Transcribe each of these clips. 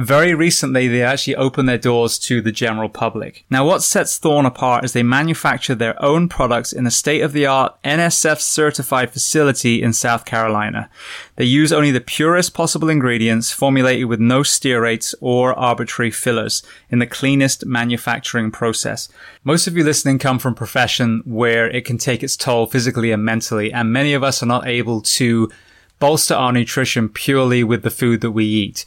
Very recently, they actually opened their doors to the general public. Now, what sets Thorne apart is they manufacture their own products in a state of the art NSF certified facility in South Carolina. They use only the purest possible ingredients formulated with no stearates or arbitrary fillers in the cleanest manufacturing process. Most of you listening come from profession where it can take its toll physically and mentally, and many of us are not able to bolster our nutrition purely with the food that we eat.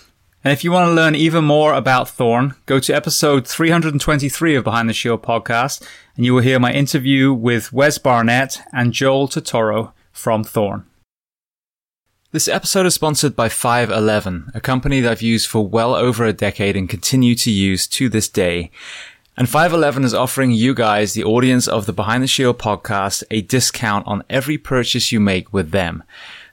And if you want to learn even more about Thorne, go to episode 323 of Behind the Shield podcast, and you will hear my interview with Wes Barnett and Joel Totoro from Thorne. This episode is sponsored by 511, a company that I've used for well over a decade and continue to use to this day. And 511 is offering you guys, the audience of the Behind the Shield podcast, a discount on every purchase you make with them.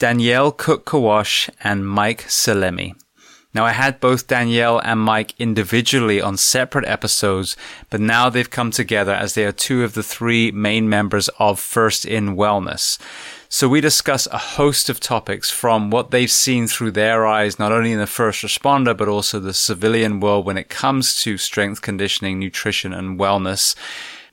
Danielle Cook Kawash and Mike Salemi. Now, I had both Danielle and Mike individually on separate episodes, but now they've come together as they are two of the three main members of First in Wellness. So we discuss a host of topics from what they've seen through their eyes, not only in the first responder, but also the civilian world when it comes to strength conditioning, nutrition and wellness,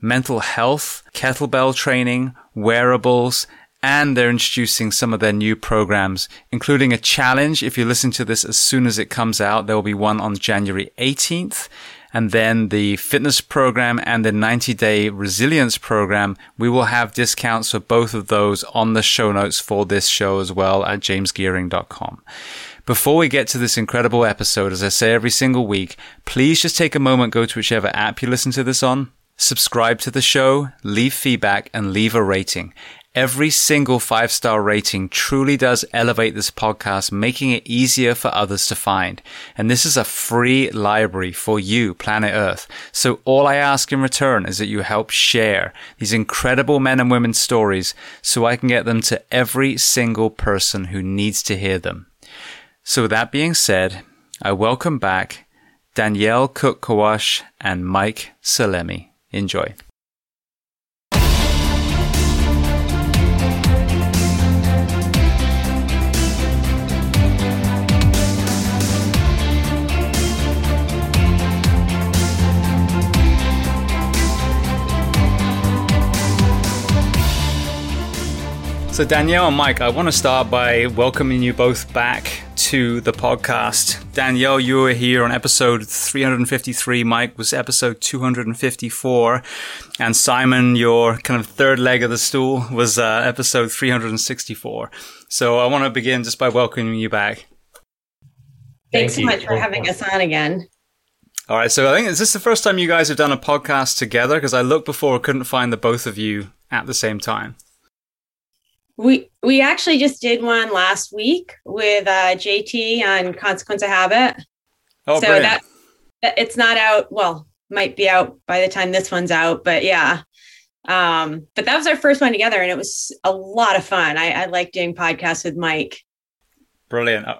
mental health, kettlebell training, wearables, and they're introducing some of their new programs, including a challenge. If you listen to this as soon as it comes out, there will be one on January 18th. and then the fitness program and the 90 day resilience program, we will have discounts for both of those on the show notes for this show as well at jamesgearing.com. Before we get to this incredible episode, as I say every single week, please just take a moment, go to whichever app you listen to this on, subscribe to the show, leave feedback, and leave a rating. Every single five star rating truly does elevate this podcast, making it easier for others to find. And this is a free library for you, planet Earth. So all I ask in return is that you help share these incredible men and women's stories so I can get them to every single person who needs to hear them. So with that being said, I welcome back Danielle Cook-Kawash and Mike Salemi. Enjoy. So, Danielle and Mike, I want to start by welcoming you both back to the podcast. Danielle, you were here on episode 353. Mike was episode 254. And Simon, your kind of third leg of the stool was uh, episode 364. So, I want to begin just by welcoming you back. Thanks Thank so much for having us on again. All right. So, I think, is this the first time you guys have done a podcast together? Because I looked before, couldn't find the both of you at the same time. We we actually just did one last week with uh, JT on Consequence of Habit. Oh, so that, that it's not out. Well, might be out by the time this one's out, but yeah. Um, but that was our first one together, and it was a lot of fun. I, I like doing podcasts with Mike. Brilliant. Uh,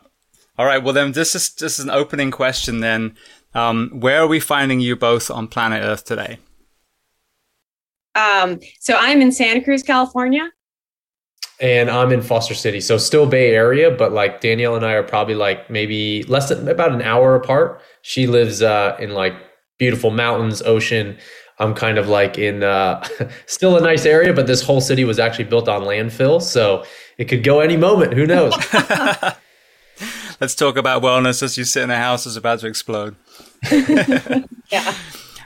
all right. Well, then this is just an opening question. Then, um, where are we finding you both on planet Earth today? Um, so I'm in Santa Cruz, California and I'm in Foster City. So still Bay Area, but like Danielle and I are probably like maybe less than about an hour apart. She lives uh, in like beautiful mountains, ocean. I'm kind of like in uh, still a nice area, but this whole city was actually built on landfill, so it could go any moment. Who knows? Let's talk about wellness as you sit in a house that's about to explode. yeah.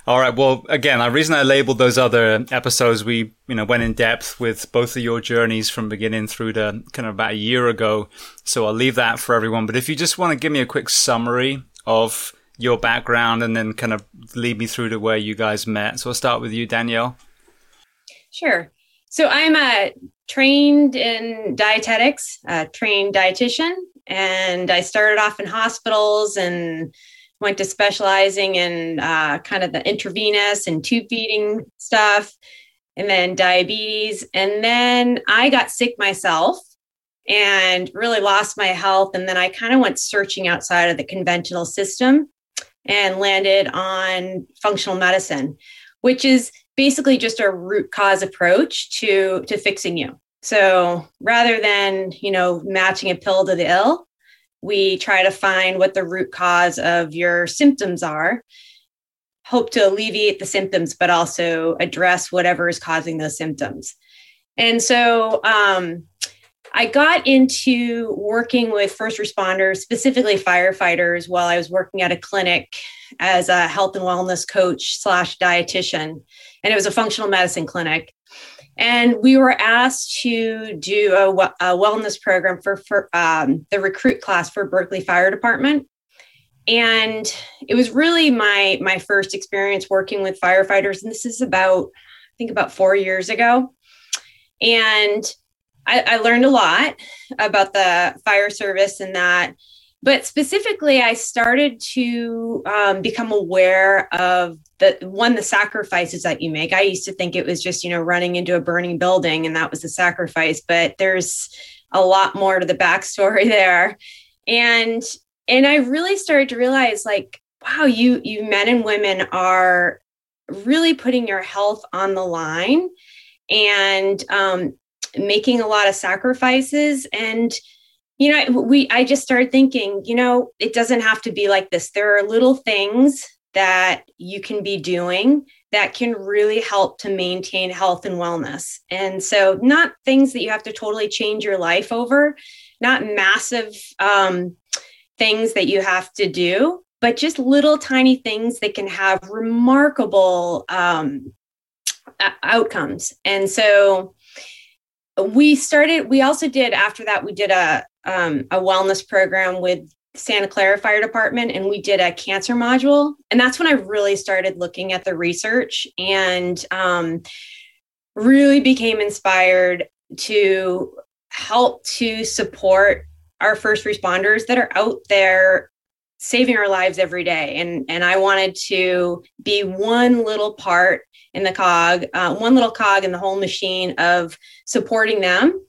All right. Well, again, the reason I labeled those other episodes, we you know went in depth with both of your journeys from beginning through to kind of about a year ago. So I'll leave that for everyone. But if you just want to give me a quick summary of your background and then kind of lead me through to where you guys met. So I'll start with you, Danielle. Sure. So I'm a trained in dietetics, a trained dietitian, and I started off in hospitals and went to specializing in uh, kind of the intravenous and tube feeding stuff, and then diabetes. And then I got sick myself and really lost my health. And then I kind of went searching outside of the conventional system and landed on functional medicine, which is basically just a root cause approach to to fixing you. So rather than, you know, matching a pill to the ill, we try to find what the root cause of your symptoms are hope to alleviate the symptoms but also address whatever is causing those symptoms. And so um, i got into working with first responders specifically firefighters while i was working at a clinic as a health and wellness coach slash dietitian. And it was a functional medicine clinic and we were asked to do a, a wellness program for, for um, the recruit class for Berkeley Fire Department. And it was really my my first experience working with firefighters. And this is about, I think about four years ago. And I, I learned a lot about the fire service and that but specifically i started to um, become aware of the one the sacrifices that you make. I used to think it was just you know running into a burning building and that was the sacrifice but there's a lot more to the backstory there. And and i really started to realize like wow you you men and women are really putting your health on the line and um, making a lot of sacrifices. And you know we i just started thinking you know it doesn't have to be like this there are little things that you can be doing that can really help to maintain health and wellness and so not things that you have to totally change your life over not massive um, things that you have to do but just little tiny things that can have remarkable um, outcomes. And so we started, we also did after that, we did a, um, a wellness program with Santa Clara Fire Department and we did a cancer module. And that's when I really started looking at the research and um, really became inspired to help to support our first responders that are out there saving our lives every day. And and i wanted to be one little part in the cog uh, one little cog in the whole machine of supporting them.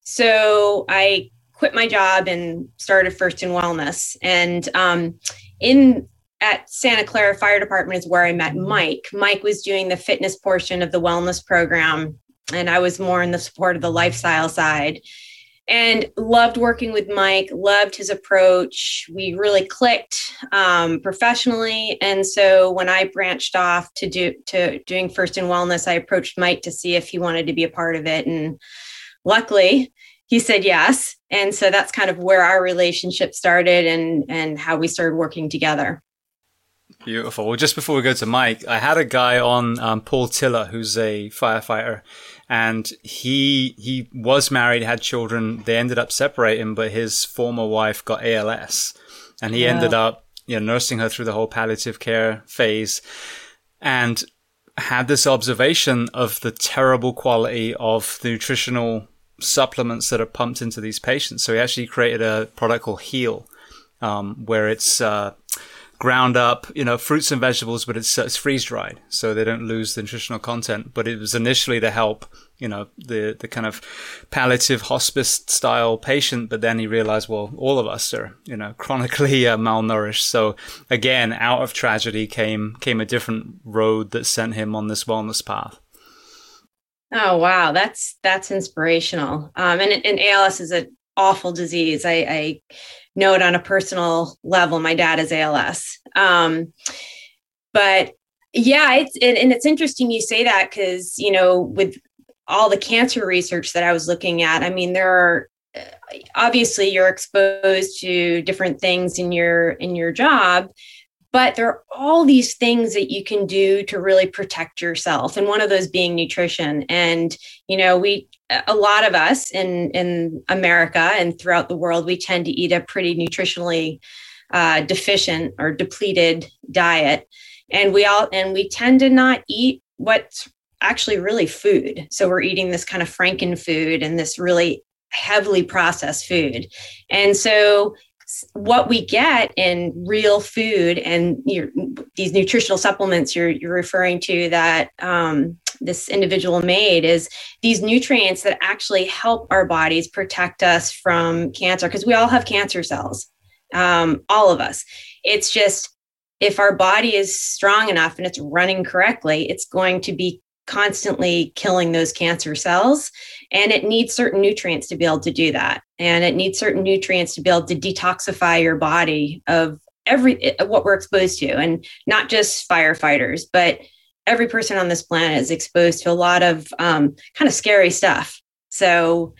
So i quit my job and started first in wellness. And um, in at santa clara fire department is where i met mike. Mike was doing the fitness portion of the wellness program and i was more in the support of the lifestyle side and loved working with Mike, loved his approach. We really clicked um, professionally. And so when I branched off to do to doing first in wellness, I approached Mike to see if he wanted to be a part of it. And luckily he said yes. And so that's kind of where our relationship started and and how we started working together. Beautiful. Well, just before we go to Mike, I had a guy on, um, Paul Tiller, who's a firefighter, and he he was married, had children. They ended up separating, but his former wife got ALS, and he yeah. ended up you know nursing her through the whole palliative care phase, and had this observation of the terrible quality of the nutritional supplements that are pumped into these patients. So he actually created a product called Heal, um, where it's uh, ground up, you know, fruits and vegetables, but it's, it's freeze dried, so they don't lose the nutritional content. But it was initially to help, you know, the the kind of palliative hospice style patient. But then he realized, well, all of us are, you know, chronically uh, malnourished. So again, out of tragedy came came a different road that sent him on this wellness path. Oh wow, that's that's inspirational. Um, and and ALS is an awful disease. I, I know it on a personal level. My dad is ALS. Um, but yeah, it's and, and it's interesting you say that because you know with all the cancer research that I was looking at, I mean there are obviously you're exposed to different things in your in your job but there are all these things that you can do to really protect yourself and one of those being nutrition. And you know we a lot of us in in america and throughout the world we tend to eat a pretty nutritionally uh, deficient or depleted diet. And we all and we tend to not eat what's actually really food. So we're eating this kind of franken food and this really heavily processed food. And so what we get in real food and your, these nutritional supplements you're, you're referring to that um, this individual made is these nutrients that actually help our bodies protect us from cancer because we all have cancer cells um, all of us. It's just if our body is strong enough and it's running correctly it's going to be constantly killing those cancer cells and it needs certain nutrients to be able to do that. And it needs certain nutrients to be able to detoxify your body of every what we're exposed to. And not just firefighters but every person on this planet is exposed to a lot of um, kind of scary stuff. So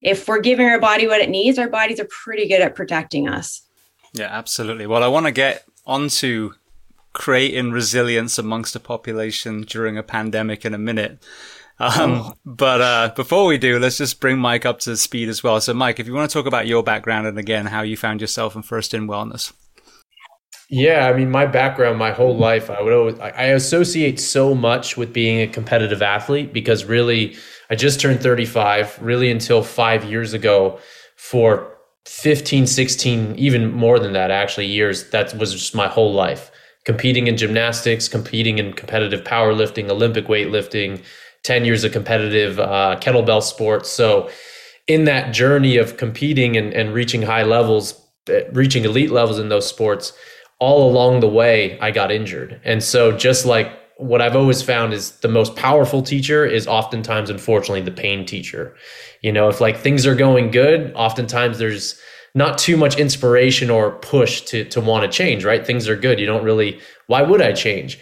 if we're giving our body what it needs our bodies are pretty good at protecting us. Yeah absolutely. Well i want to get onto creating resilience amongst a population during a pandemic in a minute. Um, oh. But uh, before we do, let's just bring Mike up to speed as well. So, Mike, if you want to talk about your background and again how you found yourself in First in Wellness. Yeah, I mean, my background, my whole life, I would always, I associate so much with being a competitive athlete because really, I just turned 35, really until five years ago for 15, 16, even more than that, actually, years. That was just my whole life competing in gymnastics, competing in competitive powerlifting, Olympic weightlifting, 10 years of competitive uh, kettlebell sports. So, in that journey of competing and, and reaching high levels, uh, reaching elite levels in those sports, all along the way, I got injured. And so, just like what I've always found is the most powerful teacher is oftentimes, unfortunately, the pain teacher. You know, if like things are going good, oftentimes there's not too much inspiration or push to to want to change, right? Things are good. You don't really why would I change?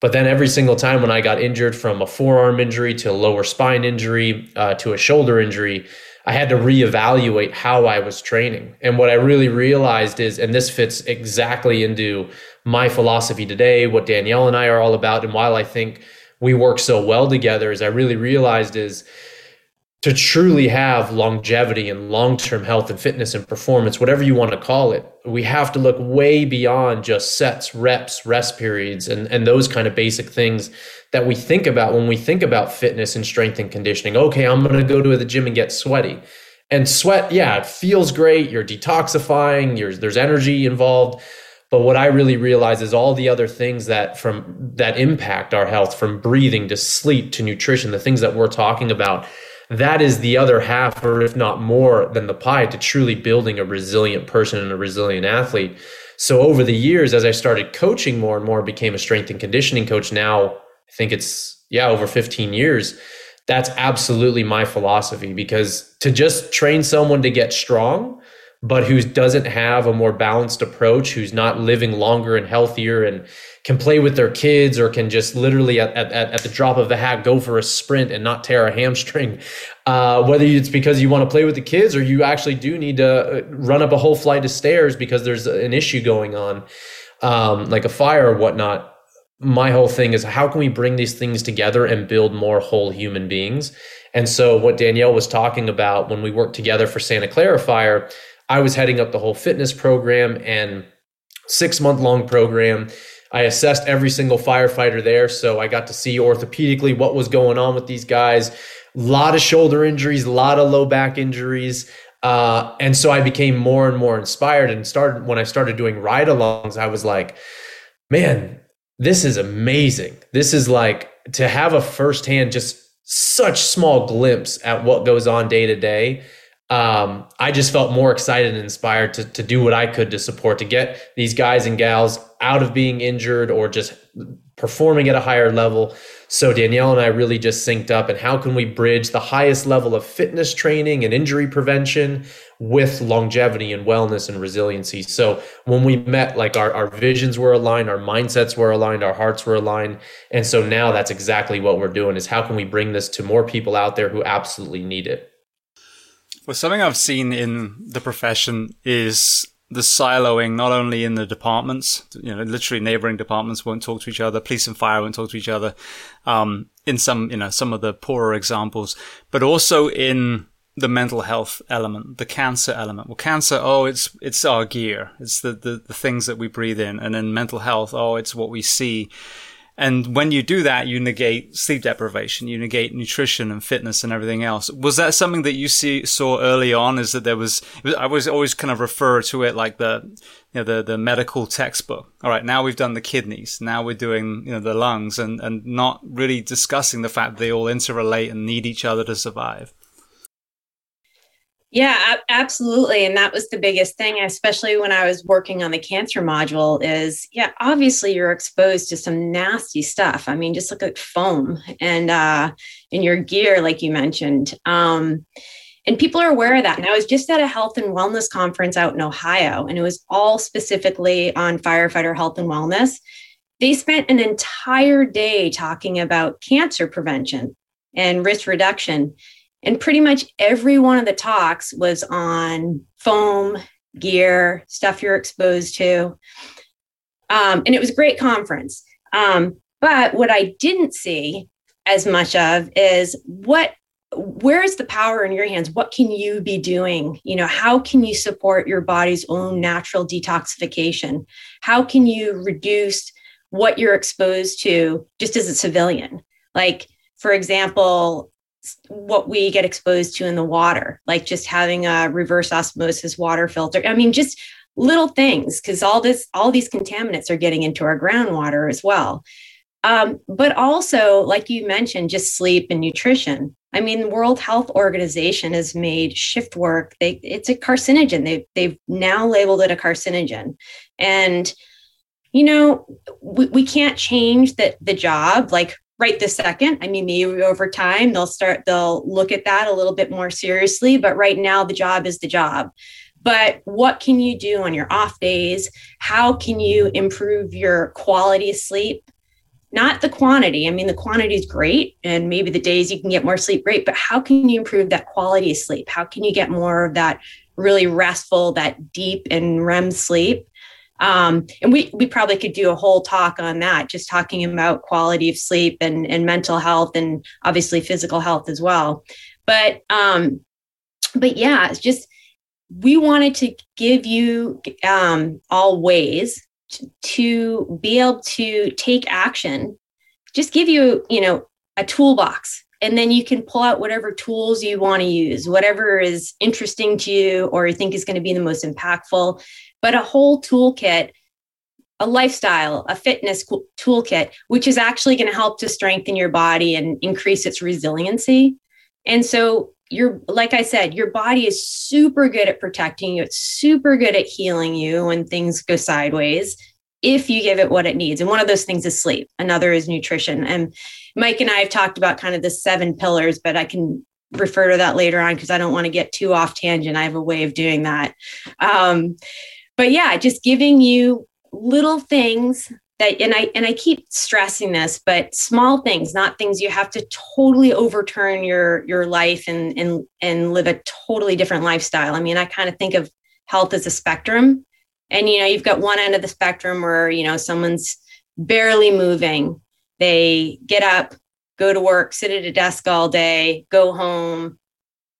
But then every single time when I got injured from a forearm injury to a lower spine injury uh, to a shoulder injury, I had to reevaluate how I was training. And what I really realized is, and this fits exactly into my philosophy today, what Danielle and I are all about, and while I think we work so well together, is I really realized is to truly have longevity and long-term health and fitness and performance whatever you want to call it we have to look way beyond just sets reps rest periods and, and those kind of basic things that we think about when we think about fitness and strength and conditioning. Okay i'm going to go to the gym and get sweaty. And sweat yeah it feels great you're detoxifying you're, there's energy involved. But what i really realize is all the other things that from that impact our health from breathing to sleep to nutrition the things that we're talking about that is the other half, or if not more than the pie, to truly building a resilient person and a resilient athlete. So over the years, as I started coaching more and more, became a strength and conditioning coach. Now I think it's yeah over 15 years. That's absolutely my philosophy because to just train someone to get strong but who doesn't have a more balanced approach, who's not living longer and healthier and can play with their kids or can just literally at, at, at the drop of the hat go for a sprint and not tear a hamstring. Uh, whether it's because you want to play with the kids or you actually do need to uh, run up a whole flight of stairs because there's an issue going on, um, like a fire or whatnot. My whole thing is how can we bring these things together and build more whole human beings? And so, what Danielle was talking about when we worked together for Santa Clara Fire, I was heading up the whole fitness program and six month long program. I assessed every single firefighter there. So I got to see orthopedically what was going on with these guys. A lot of shoulder injuries, a lot of low back injuries. Uh, and so I became more and more inspired and started when I started doing ride alongs, I was like, man, this is amazing. This is like to have a firsthand, just such small glimpse at what goes on day to day um, I just felt more excited and inspired to, to do what I could to support, to get these guys and gals out of being injured or just performing at a higher level. So Danielle and I really just synced up and how can we bridge the highest level of fitness training and injury prevention with longevity and wellness and resiliency. So when we met, like our, our visions were aligned, our mindsets were aligned, our hearts were aligned. And so now that's exactly what we're doing is how can we bring this to more people out there who absolutely need it? Well, something I've seen in the profession is the siloing, not only in the departments, you know, literally neighboring departments won't talk to each other, police and fire won't talk to each other, um, in some, you know, some of the poorer examples, but also in the mental health element, the cancer element. Well, cancer, oh, it's, it's our gear. It's the, the, the things that we breathe in. And then mental health, oh, it's what we see. And when you do that, you negate sleep deprivation, you negate nutrition and fitness and everything else. Was that something that you see, saw early on? Is that there was, I was always kind of refer to it like the, you know, the, the medical textbook. All right. Now we've done the kidneys. Now we're doing, you know, the lungs and, and not really discussing the fact that they all interrelate and need each other to survive. Yeah, absolutely. And that was the biggest thing, especially when I was working on the cancer module is yeah, obviously you're exposed to some nasty stuff. I mean, just look at foam and uh in your gear, like you mentioned. Um, and people are aware of that. And I was just at a health and wellness conference out in Ohio, and it was all specifically on firefighter health and wellness. They spent an entire day talking about cancer prevention and risk reduction. And pretty much every one of the talks was on foam, gear, stuff you're exposed to. Um, and it was a great conference. Um, but what I didn't see as much of is what where is the power in your hands what can you be doing you know how can you support your body's own natural detoxification how can you reduce what you're exposed to just as a civilian like for example what we get exposed to in the water, like just having a reverse osmosis water filter. I mean, just little things because all this, all these contaminants are getting into our groundwater as well. Um, but also, like you mentioned, just sleep and nutrition. I mean, the World Health Organization has made shift work. They, it's a carcinogen. They, they've now labeled it a carcinogen, and you know, we, we can't change that the job. Like right this second. I mean, maybe over time they'll start, they'll look at that a little bit more seriously. But right now, the job is the job. But what can you do on your off days? How can you improve your quality of sleep? not the quantity. I mean, the quantity is great, and maybe the days you can get more sleep, great. But how can you improve that quality of sleep? How can you get more of that really restful, that deep and REM sleep? Um, and we we probably could do a whole talk on that, just talking about quality of sleep and and mental health, and obviously physical health as well. But um, but yeah, it's just we wanted to give you um, all ways to be able to take action just give you you know a toolbox and then you can pull out whatever tools you want to use whatever is interesting to you or you think is going to be the most impactful but a whole toolkit a lifestyle a fitness toolkit which is actually going to help to strengthen your body and increase its resiliency and so you're like I said, your body is super good at protecting you. It's super good at healing you when things go sideways if you give it what it needs. And one of those things is sleep. Another is nutrition. And Mike and I have talked about kind of the seven pillars, but I can refer to that later on because I don't want to get too off tangent. I have a way of doing that. Um, but yeah, just giving you little things that and I and I keep stressing this, but small things, not things you have to totally overturn your your life and and and live a totally different lifestyle. I mean, I kind of think of health as a spectrum and you know you've got one end of the spectrum where you know someone's barely moving they get up go to work sit at a desk all day go home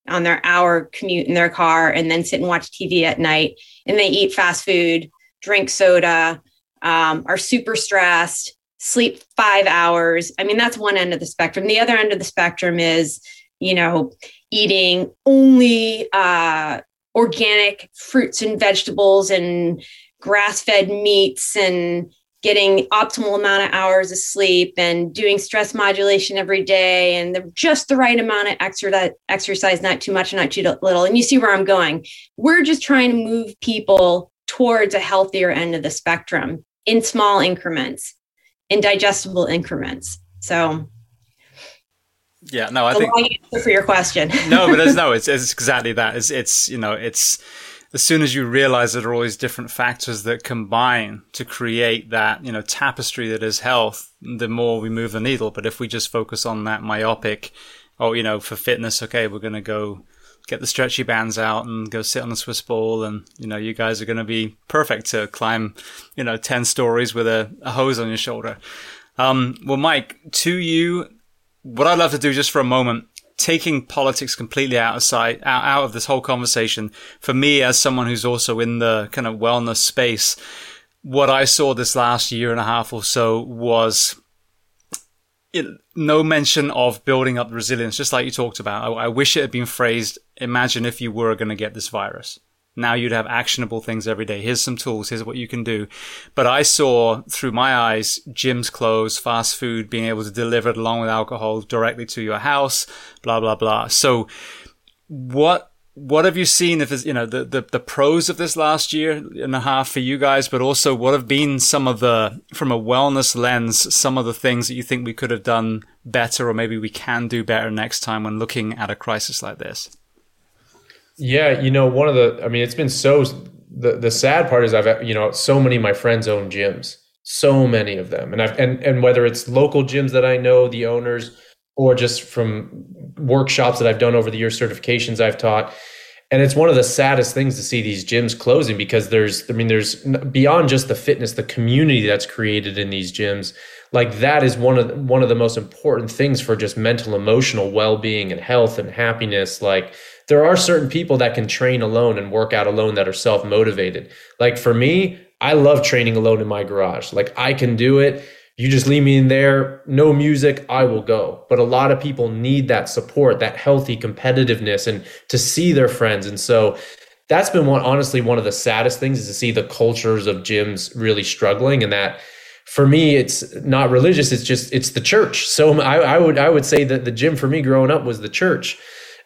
on their hour commute in their car and then sit and watch tv at night. And they eat fast food drink soda um, are super stressed sleep five hours. I mean that's one end of the spectrum. The other end of the spectrum is you know eating only uh, organic fruits and vegetables and grass fed meats and getting optimal amount of hours of sleep and doing stress modulation every day and the, just the right amount of exercise, exercise, not too much, not too little. And you see where I'm going. We're just trying to move people towards a healthier end of the spectrum in small increments, in digestible increments. So yeah, no, I think for your question. no, but there's no, it's, it's exactly that. It's it's you know, it's as soon as you realize that there are all these different factors that combine to create that you know tapestry that is health, the more we move the needle. But if we just focus on that myopic, oh, you know, for fitness, okay, we're gonna go get the stretchy bands out and go sit on the Swiss ball and you know you guys are going to be perfect to climb you know 10 stories with a, a hose on your shoulder um, well mike to you what I'd love to do just for a moment, taking politics completely out of sight, out, out of this whole conversation, for me as someone who's also in the kind of wellness space, what I saw this last year and a half or so was it, no mention of building up resilience, just like you talked about. I, I wish it had been phrased, imagine if you were going to get this virus. Now you'd have actionable things every day. Here's some tools. Here's what you can do. But I saw through my eyes gyms closed, fast food being able to deliver it along with alcohol directly to your house, blah, blah, blah. So what, what have you seen if it's, you know, the, the, the pros of this last year and a half for you guys, but also what have been some of the, from a wellness lens, some of the things that you think we could have done better or maybe we can do better next time when looking at a crisis like this? Yeah, you know, one of the I mean, it's been so the the sad part is I've you know, so many of my friends own gyms. So many of them. And I've and and whether it's local gyms that I know the owners or just from workshops that I've done over the years, certifications I've taught. And it's one of the saddest things to see these gyms closing because there's, I mean, there's beyond just the fitness, the community that's created in these gyms. Like that is one of the, one of the most important things for just mental, emotional well-being and health and happiness. Like there are certain people that can train alone and work out alone that are self motivated. Like for me, I love training alone in my garage. Like I can do it. You just leave me in there, no music, I will go. But a lot of people need that support, that healthy competitiveness, and to see their friends. And so that's been one, honestly, one of the saddest things is to see the cultures of gyms really struggling. And that for me, it's not religious. It's just, it's the church. So I, I would, I would say that the gym for me growing up was the church.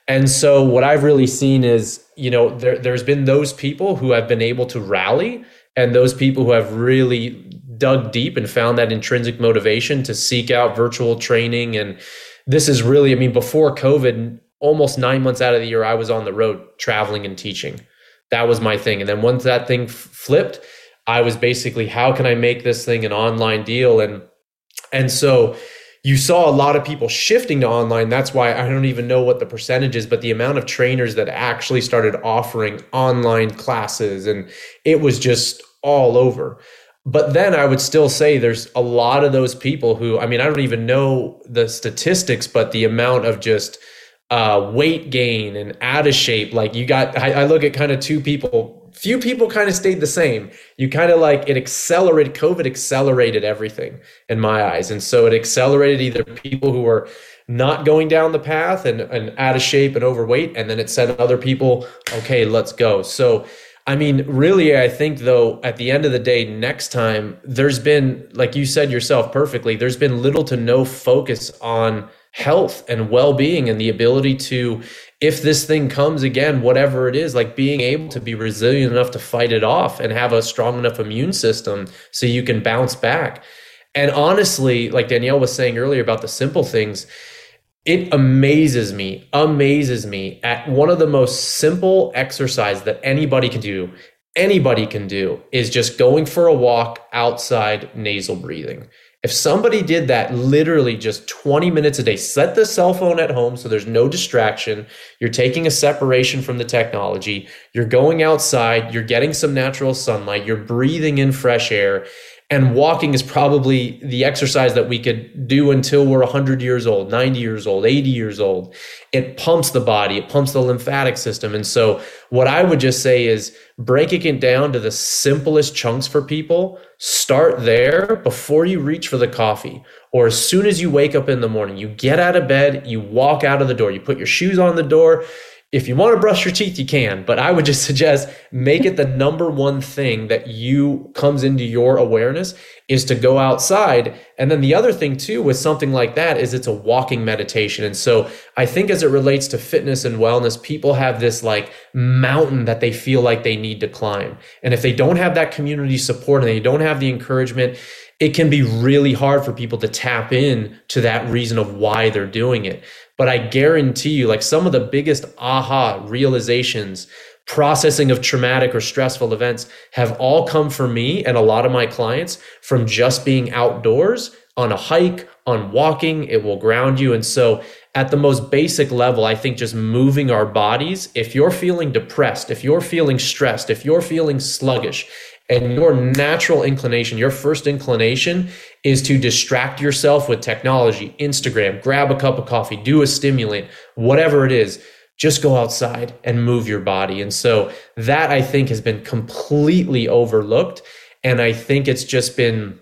And so what I've really seen is, you know, there, there's been those people who have been able to rally and those people who have really dug deep and found that intrinsic motivation to seek out virtual training. And this is really, I mean, before COVID, almost nine months out of the year, I was on the road traveling and teaching. That was my thing. And then once that thing flipped, I was basically, how can I make this thing an online deal? And And so you saw a lot of people shifting to online. That's why I don't even know what the percentage is, but the amount of trainers that actually started offering online classes and it was just all over. But then I would still say there's a lot of those people who, I mean, I don't even know the statistics, but the amount of just uh, weight gain and out of shape. Like you got, I, I look at kind of two people, few people kind of stayed the same. You kind of like it accelerated, COVID accelerated everything in my eyes. And so it accelerated either people who were not going down the path and, and out of shape and overweight. And then it said other people, okay, let's go. So, I mean, really, I think though, at the end of the day, next time, there's been, like you said yourself perfectly, there's been little to no focus on health and well-being and the ability to if this thing comes again whatever it is like being able to be resilient enough to fight it off and have a strong enough immune system so you can bounce back. And honestly like danielle was saying earlier about the simple things it amazes me amazes me at one of the most simple exercise that anybody can do anybody can do is just going for a walk outside nasal breathing if somebody did that literally just 20 minutes a day, set the cell phone at home so there's no distraction, you're taking a separation from the technology, you're going outside, you're getting some natural sunlight, you're breathing in fresh air, and walking is probably the exercise that we could do until we're 100 years old 90 years old 80 years old. It pumps the body it pumps the lymphatic system. And so what i would just say is breaking it down to the simplest chunks for people. Start there before you reach for the coffee or as soon as you wake up in the morning you get out of bed you walk out of the door you put your shoes on the door if you want to brush your teeth you can but i would just suggest make it the number one thing that you comes into your awareness is to go outside. And then the other thing too with something like that is it's a walking meditation. And so i think as it relates to fitness and wellness people have this like mountain that they feel like they need to climb. And if they don't have that community support and they don't have the encouragement it can be really hard for people to tap in to that reason of why they're doing it but I guarantee you, like some of the biggest aha realizations, processing of traumatic or stressful events have all come for me and a lot of my clients from just being outdoors on a hike, on walking. It will ground you. And so, at the most basic level, I think just moving our bodies, if you're feeling depressed, if you're feeling stressed, if you're feeling sluggish, and your natural inclination, your first inclination is to distract yourself with technology, Instagram, grab a cup of coffee, do a stimulant, whatever it is. Just go outside and move your body. And so that I think has been completely overlooked. And I think it's just been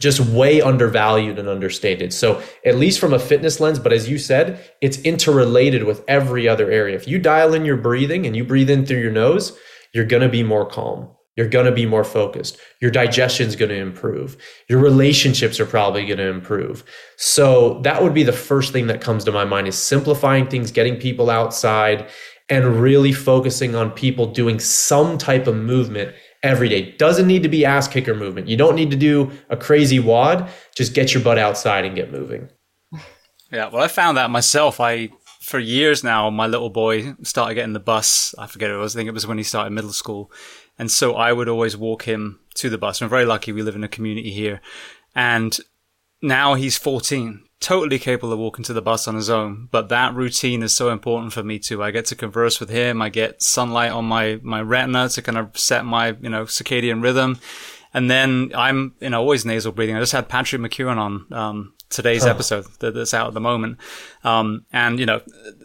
just way undervalued and understated. So, at least from a fitness lens, but as you said, it's interrelated with every other area. If you dial in your breathing and you breathe in through your nose, you're going to be more calm. You're going to be more focused. Your digestion's going to improve. Your relationships are probably going to improve. So that would be the first thing that comes to my mind is simplifying things, getting people outside and really focusing on people doing some type of movement every day. Doesn't need to be ass kicker movement. You don't need to do a crazy WOD. Just get your butt outside and get moving. Yeah, well, I found that myself. I for years now, my little boy started getting the bus. I forget it was. I think it was when he started middle school and so I would always walk him to the bus. We're very lucky we live in a community here. And now he's 14, totally capable of walking to the bus on his own. But that routine is so important for me too. I get to converse with him. I get sunlight on my, my retina to kind of set my, you know, circadian rhythm. And then I'm, you know, always nasal breathing. I just had Patrick McKeown on, um, today's oh. episode that's out at the moment. Um, and you know,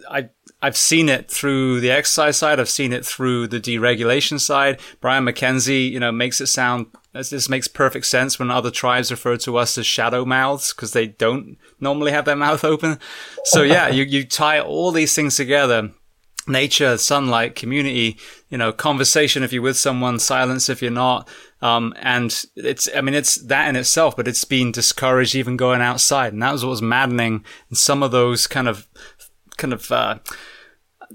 I, I've seen it through the exercise side. I've seen it through the deregulation side. Brian McKenzie, you know, makes it sound, this makes perfect sense when other tribes refer to us as shadow mouths because they don't normally have their mouth open. So yeah, you, you tie all these things together. Nature, sunlight, community, you know, conversation if you're with someone, silence if you're not. Um, and it's, I mean, it's that in itself, but it's been discouraged even going outside. And that was what was maddening. And some of those kind of kind of uh,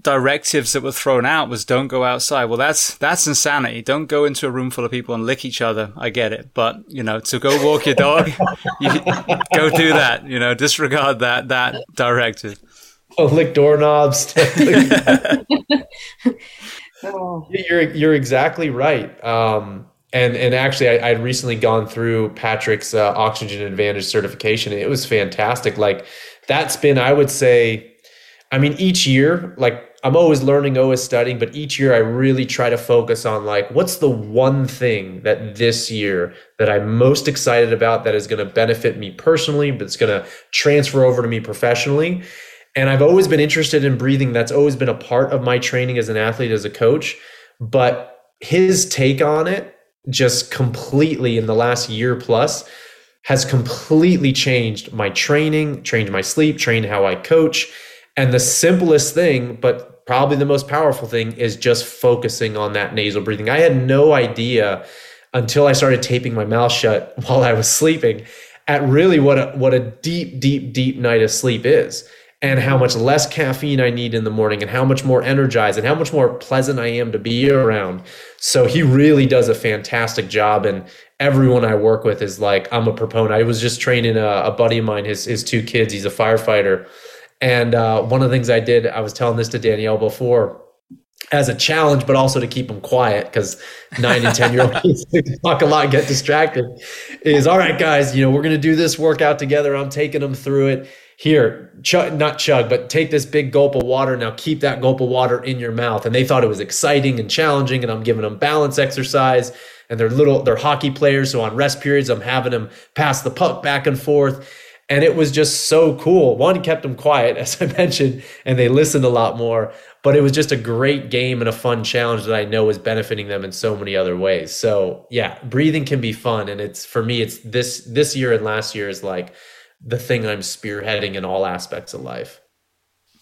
directives that were thrown out was don't go outside. Well, that's that's insanity. Don't go into a room full of people and lick each other. I get it, but you know, to go walk your dog, you, go do that. You know, disregard that that directive. Oh, lick doorknobs. oh. You're you're exactly right. Um, and and actually I, I'd recently gone through Patrick's uh, Oxygen Advantage certification. It was fantastic. Like that's been, I would say, I mean, each year, like I'm always learning, always studying, but each year I really try to focus on like, what's the one thing that this year that I'm most excited about that is going to benefit me personally, but it's going to transfer over to me professionally. And I've always been interested in breathing. That's always been a part of my training as an athlete, as a coach. But his take on it just completely in the last year plus has completely changed my training, changed my sleep, trained how I coach. And the simplest thing, but probably the most powerful thing is just focusing on that nasal breathing. I had no idea until I started taping my mouth shut while I was sleeping at really what a, what a deep, deep, deep night of sleep is and how much less caffeine I need in the morning and how much more energized and how much more pleasant I am to be around. So he really does a fantastic job. And everyone I work with is like, I'm a proponent. I was just training a, a buddy of mine, his, his two kids, he's a firefighter and uh, one of the things I did, I was telling this to Danielle before, as a challenge, but also to keep them quiet because nine and 10 year olds talk a lot, get distracted. Is all right, guys, you know, we're going to do this workout together. I'm taking them through it. Here, chug, not chug, but take this big gulp of water. Now keep that gulp of water in your mouth. And they thought it was exciting and challenging. And I'm giving them balance exercise. And they're little, they're hockey players. So on rest periods, I'm having them pass the puck back and forth and it was just so cool. One kept them quiet, as I mentioned, and they listened a lot more. But it was just a great game and a fun challenge that I know is benefiting them in so many other ways. So yeah, breathing can be fun, and it's for me, it's this this year and last year is like the thing I'm spearheading in all aspects of life.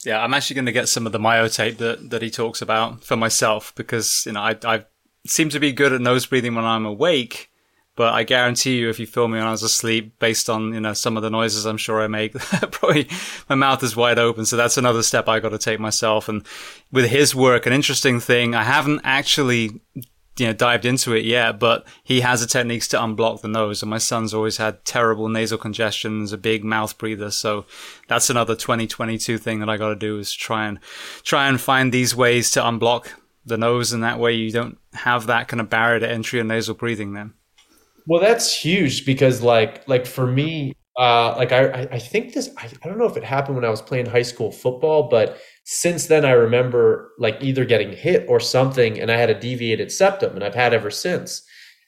Yeah, I'm actually going to get some of the myotape that that he talks about for myself because you know I I seem to be good at nose breathing when I'm awake but I guarantee you, if you film me when I was asleep, based on you know some of the noises I'm sure I make, probably my mouth is wide open. So that's another step I got to take myself. And with his work, an interesting thing, I haven't actually you know dived into it yet, but he has the techniques to unblock the nose. And my son's always had terrible nasal congestion, and is a big mouth breather. So that's another 2022 thing that I got to do is try and try and find these ways to unblock the nose, and that way you don't have that kind of barrier to entry and nasal breathing. Then. Well, that's huge because like like for me, uh, like I I think this I, I don't know if it happened when I was playing high school football, but since then I remember like either getting hit or something, and I had a deviated septum, and I've had ever since.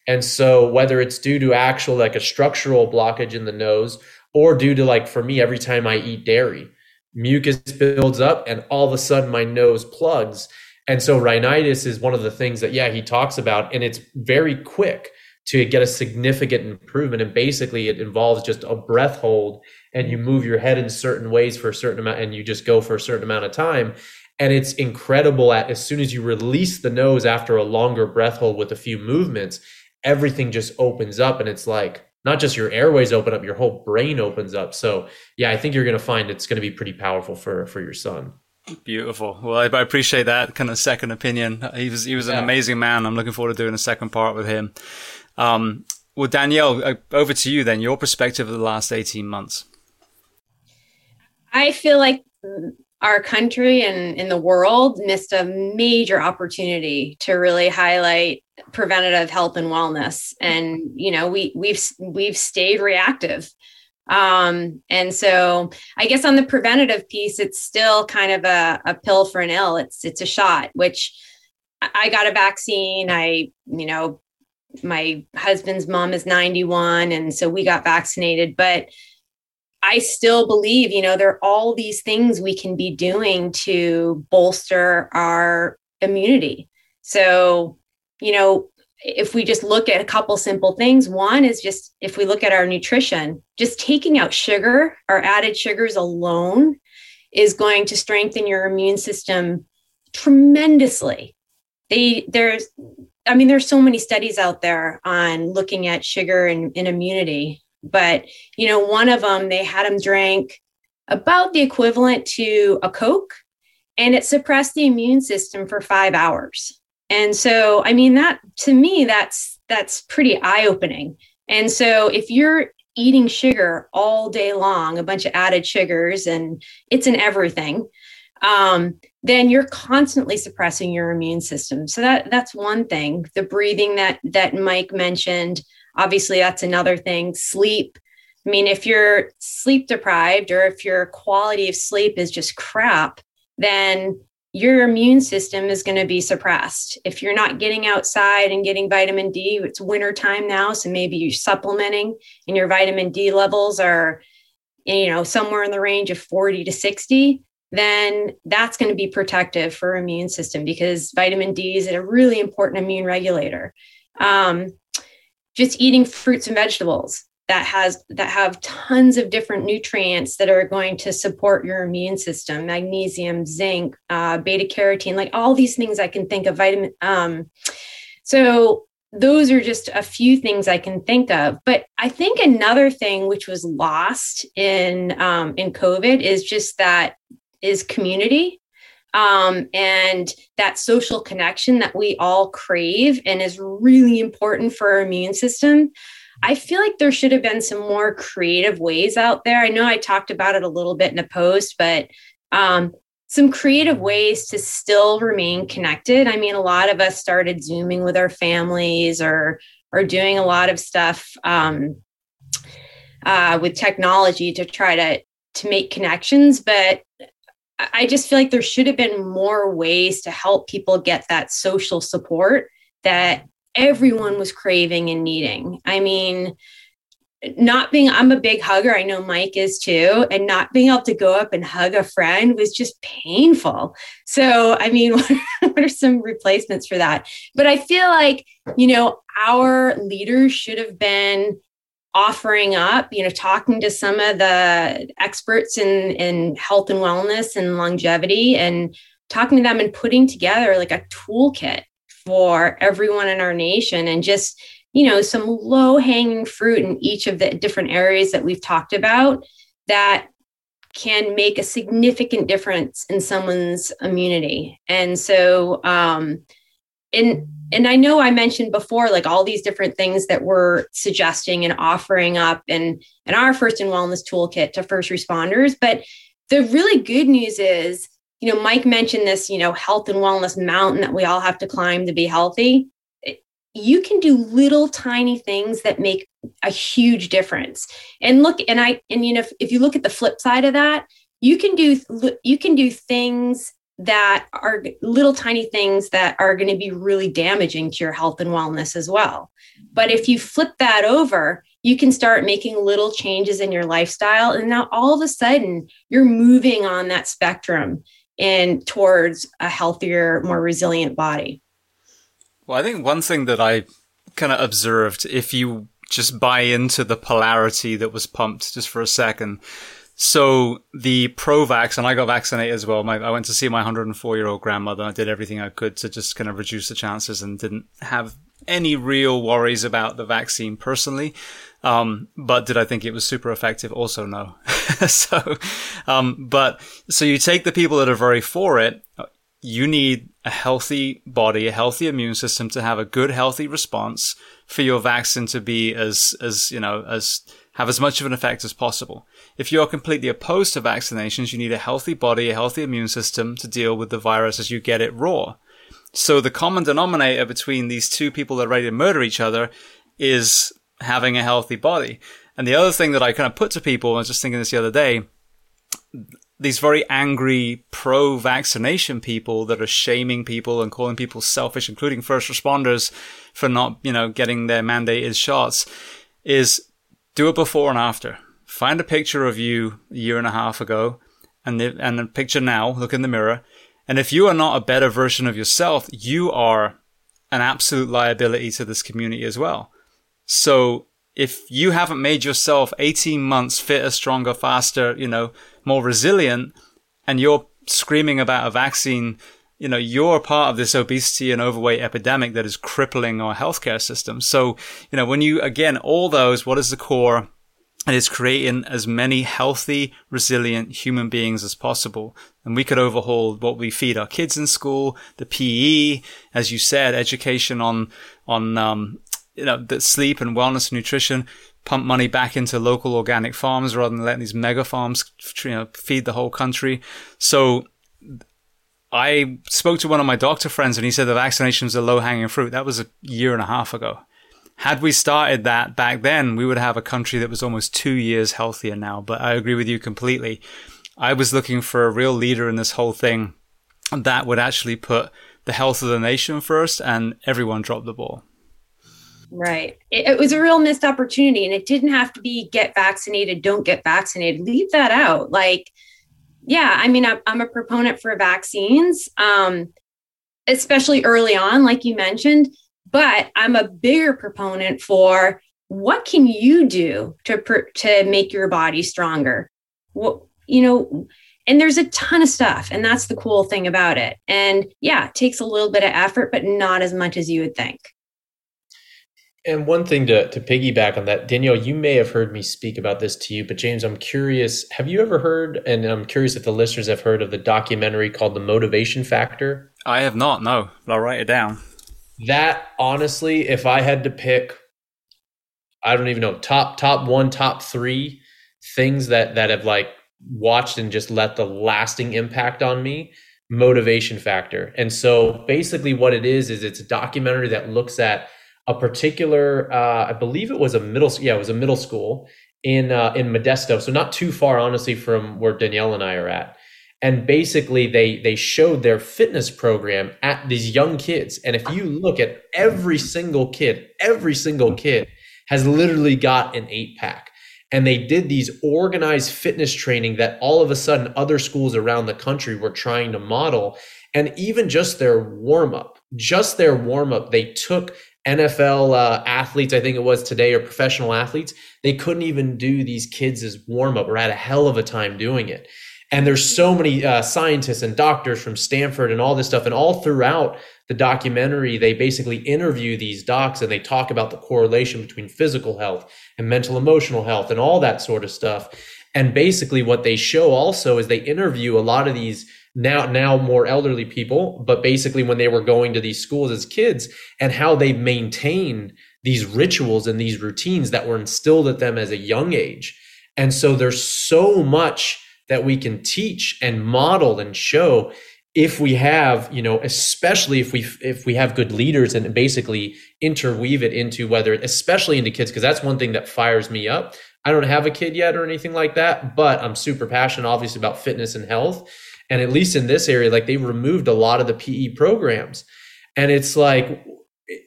And so whether it's due to actual like a structural blockage in the nose or due to like for me every time I eat dairy, mucus builds up and all of a sudden my nose plugs. And so rhinitis is one of the things that yeah, he talks about and it's very quick to get a significant improvement. And basically, it involves just a breath hold, and you move your head in certain ways for a certain amount, and you just go for a certain amount of time. And it's incredible at as soon as you release the nose after a longer breath hold with a few movements, everything just opens up, and it's like not just your airways open up, your whole brain opens up. So yeah, I think you're going to find it's going to be pretty powerful for for your son. Beautiful. Well, I, I, appreciate that kind of second opinion. He was he was yeah. an amazing man. I'm looking forward to doing a second part with him. Um, well, Danielle, uh, over to you then. Your perspective of the last 18 months. I feel like our country and in the world missed a major opportunity to really highlight preventative health and wellness and you know we we've we've stayed reactive um and so i guess on the preventative piece it's still kind of a, a pill for an ill it's it's a shot which i got a vaccine i you know my husband's mom is 91 and so we got vaccinated but i still believe you know there are all these things we can be doing to bolster our immunity. So you know if we just look at a couple simple things one is just if we look at our nutrition just taking out sugar or added sugars alone is going to strengthen your immune system tremendously. They there's I mean, there's so many studies out there on looking at sugar and, and immunity, but you know, one of them they had them drink about the equivalent to a Coke, and it suppressed the immune system for five hours. And so, I mean, that to me, that's that's pretty eye opening. And so, if you're eating sugar all day long, a bunch of added sugars, and it's in everything, um, then you're constantly suppressing your immune system. So that that's one thing. The breathing that that Mike mentioned, obviously that's another thing. Sleep. I mean, if you're sleep deprived or if your quality of sleep is just crap, then your immune system is going to be suppressed. If you're not getting outside and getting vitamin D, it's winter time now, so maybe you're supplementing and your vitamin D levels are you know somewhere in the range of 40 to 60, then that's going to be protective for immune system because vitamin D is a really important immune regulator. Um, just eating fruits and vegetables that has that have tons of different nutrients that are going to support your immune system magnesium zinc uh, beta carotene like all these things i can think of vitamin um, so those are just a few things i can think of but i think another thing which was lost in um, in covid is just that is community um, and that social connection that we all crave and is really important for our immune system I feel like there should have been some more creative ways out there. I know I talked about it a little bit in a post, but um, some creative ways to still remain connected. I mean, a lot of us started Zooming with our families or or doing a lot of stuff um, uh, with technology to try to to make connections, but I just feel like there should have been more ways to help people get that social support that everyone was craving and needing. I mean, not being i'm a big hugger. I know mike is too. And not being able to go up and hug a friend was just painful. So i mean what are some replacements for that? But i feel like you know our leaders should have been offering up you know talking to some of the experts in in health and wellness and longevity and talking to them and putting together like a toolkit for everyone in our nation and just you know some low hanging fruit in each of the different areas that we've talked about that can make a significant difference in someone's immunity. And so um and and i know i mentioned before like all these different things that we're suggesting and offering up and and our First in Wellness toolkit to first responders but the really good news is you know, Mike mentioned this, you know, health and wellness mountain that we all have to climb to be healthy. You can do little tiny things that make a huge difference. And look, and I, and you know, if, if you look at the flip side of that, you can do, you can do things that are little tiny things that are going to be really damaging to your health and wellness as well. But if you flip that over, you can start making little changes in your lifestyle. And now all of a sudden, you're moving on that spectrum and towards a healthier, more resilient body. Well, I think one thing that I kind of observed, if you just buy into the polarity that was pumped just for a second. So the pro-vax, and I got vaccinated as well. My, I went to see my 104 year old grandmother. I did everything I could to just kind of reduce the chances and didn't have any real worries about the vaccine personally. Um, but did I think it was super effective? Also, no. so, um, but so you take the people that are very for it. You need a healthy body, a healthy immune system to have a good, healthy response for your vaccine to be as, as, you know, as, have as much of an effect as possible. If you're completely opposed to vaccinations, you need a healthy body, a healthy immune system to deal with the virus as you get it raw. So the common denominator between these two people that are ready to murder each other is having a healthy body. And the other thing that I kind of put to people, I was just thinking this the other day, these very angry pro vaccination people that are shaming people and calling people selfish, including first responders for not, you know, getting their mandated shots is do it before and after. Find a picture of you a year and a half ago and the, and a picture now, look in the mirror. And if you are not a better version of yourself, you are an absolute liability to this community as well. So if you haven't made yourself 18 months fitter, stronger, faster, you know, more resilient, and you're screaming about a vaccine, you know, you're part of this obesity and overweight epidemic that is crippling our healthcare system. So, you know, when you, again, all those, what is the core? It is creating as many healthy, resilient human beings as possible. And we could overhaul what we feed our kids in school, the PE, as you said, education on, on, um, you know, that sleep and wellness and nutrition, pump money back into local organic farms rather than letting these mega farms, you know, feed the whole country. So I spoke to one of my doctor friends and he said the vaccinations are low hanging fruit. That was a year and a half ago. Had we started that back then, we would have a country that was almost two years healthier now. But I agree with you completely. I was looking for a real leader in this whole thing that would actually put the health of the nation first, and everyone dropped the ball. Right. It, it, was a real missed opportunity, and it didn't have to be get vaccinated, don't get vaccinated. Leave that out. Like, yeah, I mean, I'm, a proponent for vaccines, um, especially early on, like you mentioned. But I'm a bigger proponent for what can you do to to make your body stronger. What you know, and there's a ton of stuff, and that's the cool thing about it. And yeah, it takes a little bit of effort, but not as much as you would think. And one thing to, to piggyback on that, Danielle, you may have heard me speak about this to you, but James, I'm curious. Have you ever heard, and I'm curious if the listeners have heard of the documentary called The Motivation Factor? I have not, no, but I'll write it down. That honestly, if I had to pick, I don't even know, top top one, top three things that that have like watched and just let the lasting impact on me, motivation factor. And so basically what it is is it's a documentary that looks at a particular, uh, I believe it was a middle, yeah, it was a middle school in uh, in Modesto, so not too far, honestly, from where Danielle and I are at. And basically, they they showed their fitness program at these young kids. And if you look at every single kid, every single kid has literally got an eight pack. And they did these organized fitness training that all of a sudden other schools around the country were trying to model. And even just their warm up, just their warm up, they took NFL uh, athletes, I think it was today, or professional athletes, they couldn't even do these kids warm up or had a hell of a time doing it. And there's so many uh, scientists and doctors from Stanford and all this stuff. And all throughout the documentary, they basically interview these docs and they talk about the correlation between physical health and mental emotional health and all that sort of stuff. And basically, what they show also is they interview a lot of these now now more elderly people but basically when they were going to these schools as kids and how they maintained these rituals and these routines that were instilled at them as a young age and so there's so much that we can teach and model and show if we have you know especially if we if we have good leaders and basically interweave it into whether especially into kids because that's one thing that fires me up i don't have a kid yet or anything like that but i'm super passionate obviously about fitness and health and at least in this area, like they removed a lot of the PE programs. And it's like,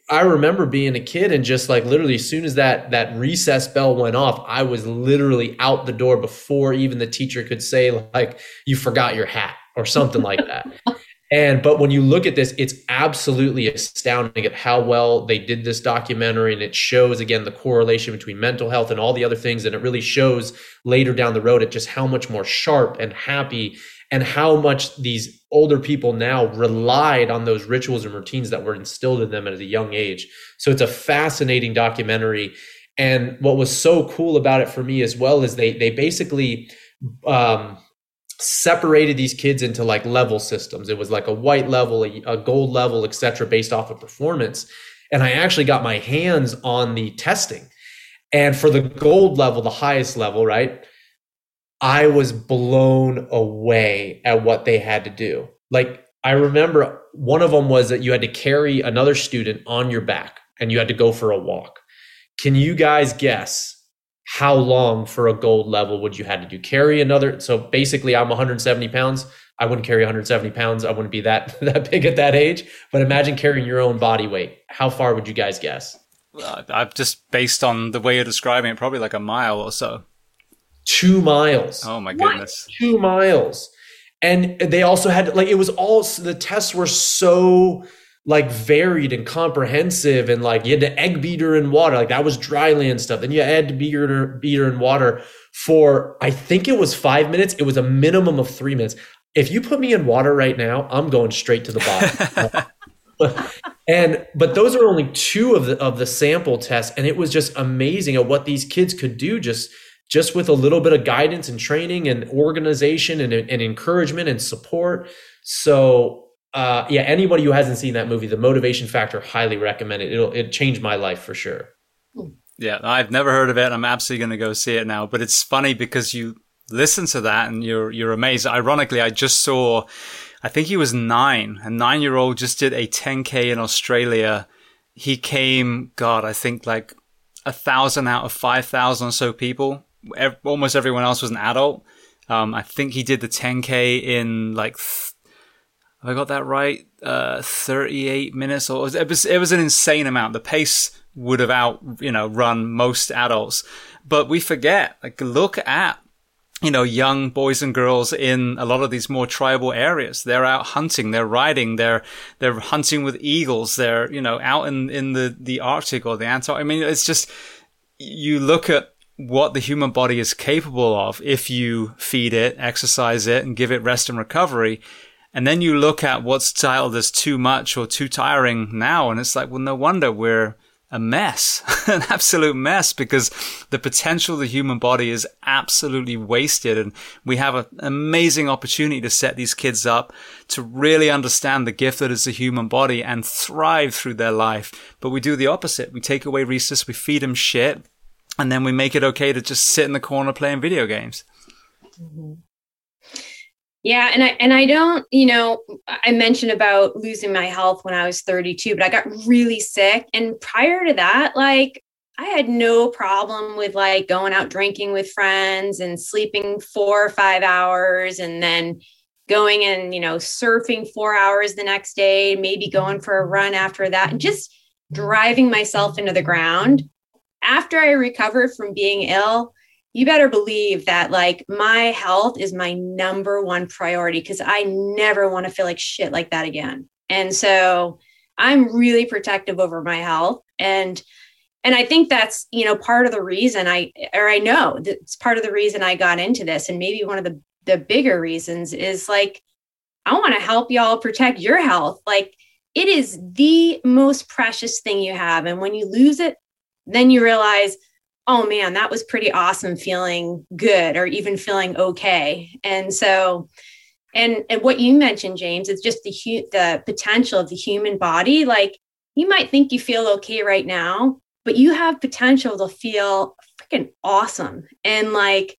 I remember being a kid and just like literally as soon as that that recess bell went off, I was literally out the door before even the teacher could say like you forgot your hat or something like that. And but when you look at this, it's absolutely astounding at how well they did this documentary, and it shows again the correlation between mental health and all the other things, and it really shows later down the road at just how much more sharp and happy and how much these older people now relied on those rituals and routines that were instilled in them at a young age. So it's a fascinating documentary. And what was so cool about it for me as well is they they basically um, separated these kids into like level systems. It was like a white level, a, a gold level, etc., based off of performance. And I actually got my hands on the testing. And for the gold level, the highest level, right? I was blown away at what they had to do. Like, I remember one of them was that you had to carry another student on your back and you had to go for a walk. Can you guys guess how long for a gold level would you had to do? Carry another. So basically, I'm 170 pounds. I wouldn't carry 170 pounds. I wouldn't be that that big at that age. But imagine carrying your own body weight. How far would you guys guess? Uh, I've just based on the way you're describing it, probably like a mile or so two miles. Oh my goodness. What? Two miles. And they also had like it was all the tests were so like varied and comprehensive and like you had to egg beater in water like that was dry land stuff then you had to beater beater in water for i think it was five minutes it was a minimum of three minutes if you put me in water right now i'm going straight to the bottom and but those are only two of the of the sample tests and it was just amazing at what these kids could do just just with a little bit of guidance and training and organization and, and encouragement and support. So, uh, yeah, anybody who hasn't seen that movie, The Motivation Factor, highly recommend it. It'll it changed my life for sure. Yeah, I've never heard of it. I'm absolutely going to go see it now. But it's funny because you listen to that and you're you're amazed. Ironically, I just saw I think he was nine. A nine year old just did a 10K in Australia. He came, God, I think like a thousand out of 5,000 or so people. Almost everyone else was an adult. Um, I think he did the 10K in like, th- have I got that right? Uh, 38 minutes or it was, it was an insane amount. The pace would have out, you know, run most adults, but we forget, like, look at you know, young boys and girls in a lot of these more tribal areas. They're out hunting, they're riding, they're, they're hunting with eagles, they're, you know, out in, in the, the Arctic or the Antarctic. I mean, it's just, you look at what the human body is capable of if you feed it, exercise it, and give it rest and recovery. And then you look at what's titled as too much or too tiring now, and it's like, well, no wonder we're, a mess, an absolute mess, because the potential of the human body is absolutely wasted. And we have an amazing opportunity to set these kids up to really understand the gift that is the human body and thrive through their life. But we do the opposite. We take away resources, we feed them shit, and then we make it okay to just sit in the corner playing video games. Mm-hmm. Yeah, and I and I don't, you know, I mentioned about losing my health when I was 32, but I got really sick and prior to that, like I had no problem with like going out drinking with friends and sleeping 4 or 5 hours and then going and, you know, surfing 4 hours the next day, maybe going for a run after that and just driving myself into the ground. After I recovered from being ill, you better believe that like my health is my number one priority because I never want to feel like shit like that again. And so I'm really protective over my health and and I think that's, you know, part of the reason I or I know that's part of the reason I got into this and maybe one of the the bigger reasons is like I want to help y'all protect your health. Like it is the most precious thing you have and when you lose it then you realize oh man, that was pretty awesome feeling good or even feeling okay. And so, and, and what you mentioned, James, it's just the, hu- the potential of the human body. Like you might think you feel okay right now, but you have potential to feel freaking awesome. And like,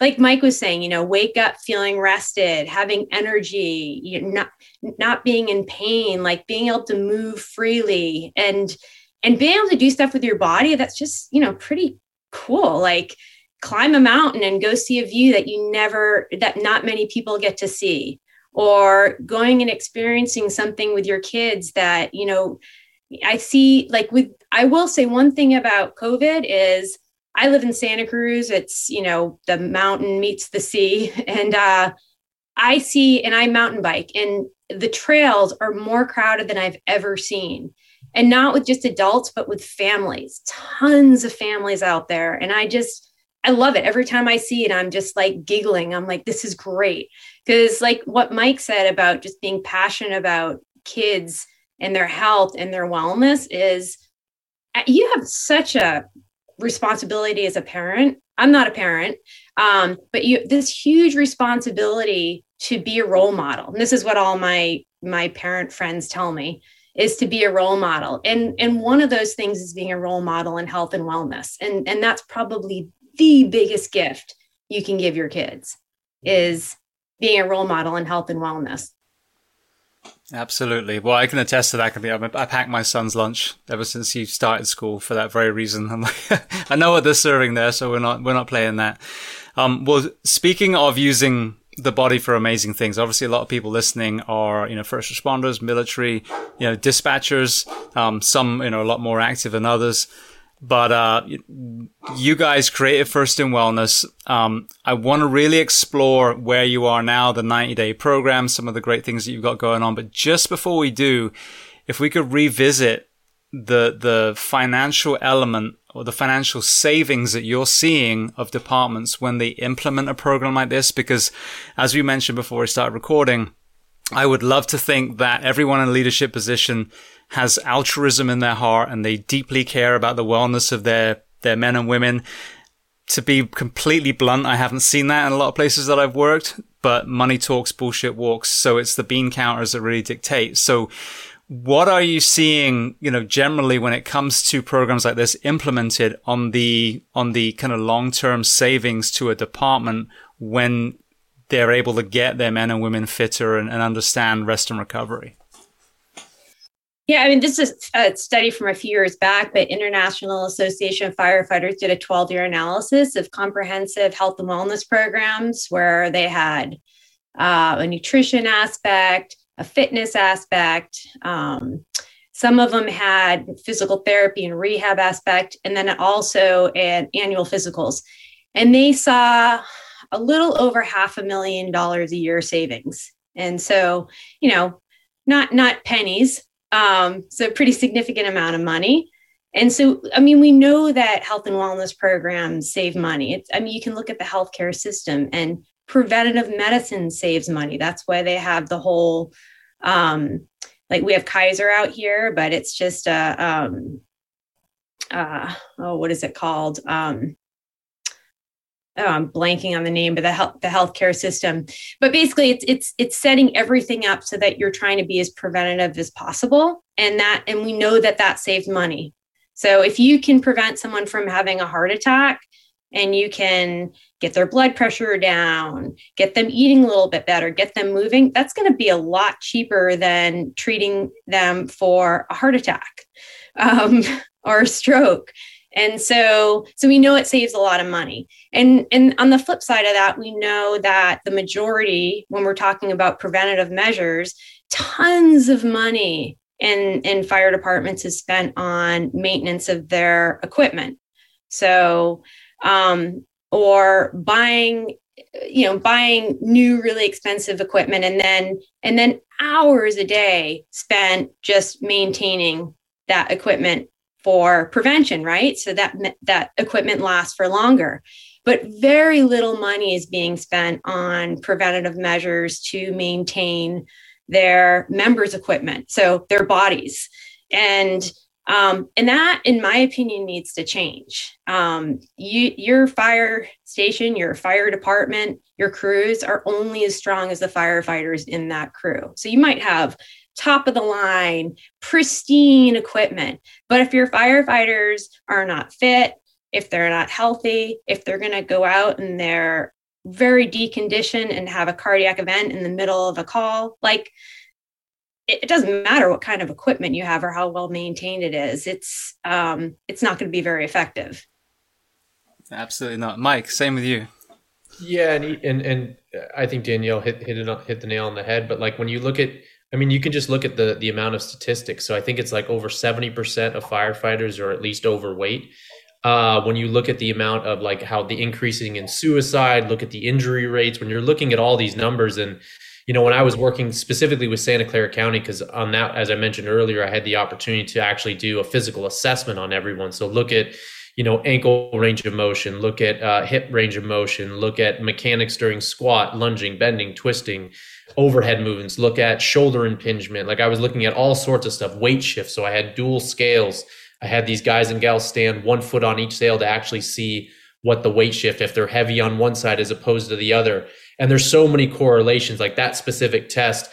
like Mike was saying, you know, wake up feeling rested, having energy, you not not being in pain, like being able to move freely and and being able to do stuff with your body that's just you know pretty cool. Like climb a mountain and go see a view that you never that not many people get to see. Or going and experiencing something with your kids that you know i see like with i will say one thing about covid is i live in santa cruz. It's you know the mountain meets the sea. And uh i see and i mountain bike and the trails are more crowded than i've ever seen and not with just adults, but with families, tons of families out there. And I just, I love it. Every time I see it, I'm just like giggling. I'm like, this is great. Because, like what Mike said about just being passionate about kids and their health and their wellness, is uh, you have such a responsibility as a parent. I'm not a parent, um, but you this huge responsibility to be a role model. And this is what all my my parent friends tell me is to be a role model and and one of those things is being a role model in health and wellness and and that's probably the biggest gift you can give your kids is being a role model in health and wellness Absolutely. Well, I can attest to that. I packed my son's lunch ever since he started school for that very reason. I'm like, I know what they're serving there, so we're not we're not playing that. Um, well, speaking of using the body for amazing things. Obviously, a lot of people listening are, you know, first responders, military, you know, dispatchers, um, some, you know, a lot more active than others. But, uh, you guys created First in Wellness. Um, I want to really explore where you are now, the 90 day program, some of the great things that you've got going on. But just before we do, if we could revisit the, the financial element or the financial savings that you're seeing of departments when they implement a program like this? Because as we mentioned before we started recording, I would love to think that everyone in a leadership position has altruism in their heart and they deeply care about the wellness of their, their men and women. To be completely blunt, I haven't seen that in a lot of places that I've worked, but money talks, bullshit walks. So it's the bean counters that really dictate. So what are you seeing, you know, generally when it comes to programs like this implemented on the, on the kind of long-term savings to a department when they're able to get their men and women fitter and, and understand rest and recovery. Yeah, I mean, this is a study from a few years back, but International Association of Firefighters did a 12 year analysis of comprehensive health and wellness programs where they had uh, a nutrition aspect, a fitness aspect. Um, some of them had physical therapy and rehab aspect, and then also an annual physicals. And they saw a little over half a million dollars a year savings. And so, you know, not not pennies, um, so pretty significant amount of money. And so, I mean, we know that health and wellness programs save money. It's, I mean, you can look at the healthcare system and preventative medicine saves money. That's why they have the whole, um, like we have Kaiser out here, but it's just a, um, uh, oh, what is it called? Um, oh, I'm blanking on the name, but the health the healthcare system. But basically, it's it's it's setting everything up so that you're trying to be as preventative as possible, and that and we know that that saves money. So if you can prevent someone from having a heart attack, and you can get their blood pressure down, get them eating a little bit better, get them moving, that's going to be a lot cheaper than treating them for a heart attack um, or a stroke. And so so we know it saves a lot of money. And and on the flip side of that we know that the majority when we're talking about preventative measures tons of money in in fire departments is spent on maintenance of their equipment. So um or buying you know buying new really expensive equipment and then and then hours a day spent just maintaining that equipment for prevention, right? So that that equipment lasts for longer. But very little money is being spent on preventative measures to maintain their members' equipment, so their bodies, and um, and that, in my opinion, needs to change. Um, you, your fire station, your fire department, your crews are only as strong as the firefighters in that crew. So you might have top of the line, pristine equipment. But if your firefighters are not fit, if they're not healthy, if they're going to go out and they're very deconditioned and have a cardiac event in the middle of a call, like it, it doesn't matter what kind of equipment you have or how well maintained it is. It's um, it's not going to be very effective. Absolutely not, Mike. Same with you. Yeah, and and and I think Danielle hit hit it, hit the nail on the head. But like when you look at I mean, you can just look at the the amount of statistics. So I think it's like over seventy percent of firefighters are at least overweight. Uh, when you look at the amount of like how the increasing in suicide, look at the injury rates. When you're looking at all these numbers, and you know, when I was working specifically with Santa Clara County, because on that, as I mentioned earlier, I had the opportunity to actually do a physical assessment on everyone. So look at you know ankle range of motion look at uh, hip range of motion look at mechanics during squat lunging bending twisting overhead movements, look at shoulder impingement. Like I was looking at all sorts of stuff, weight shift. So I had dual scales. I had these guys and gals stand one foot on each scale to actually see what the weight shift, if they're heavy on one side as opposed to the other. And there's so many correlations. Like that specific test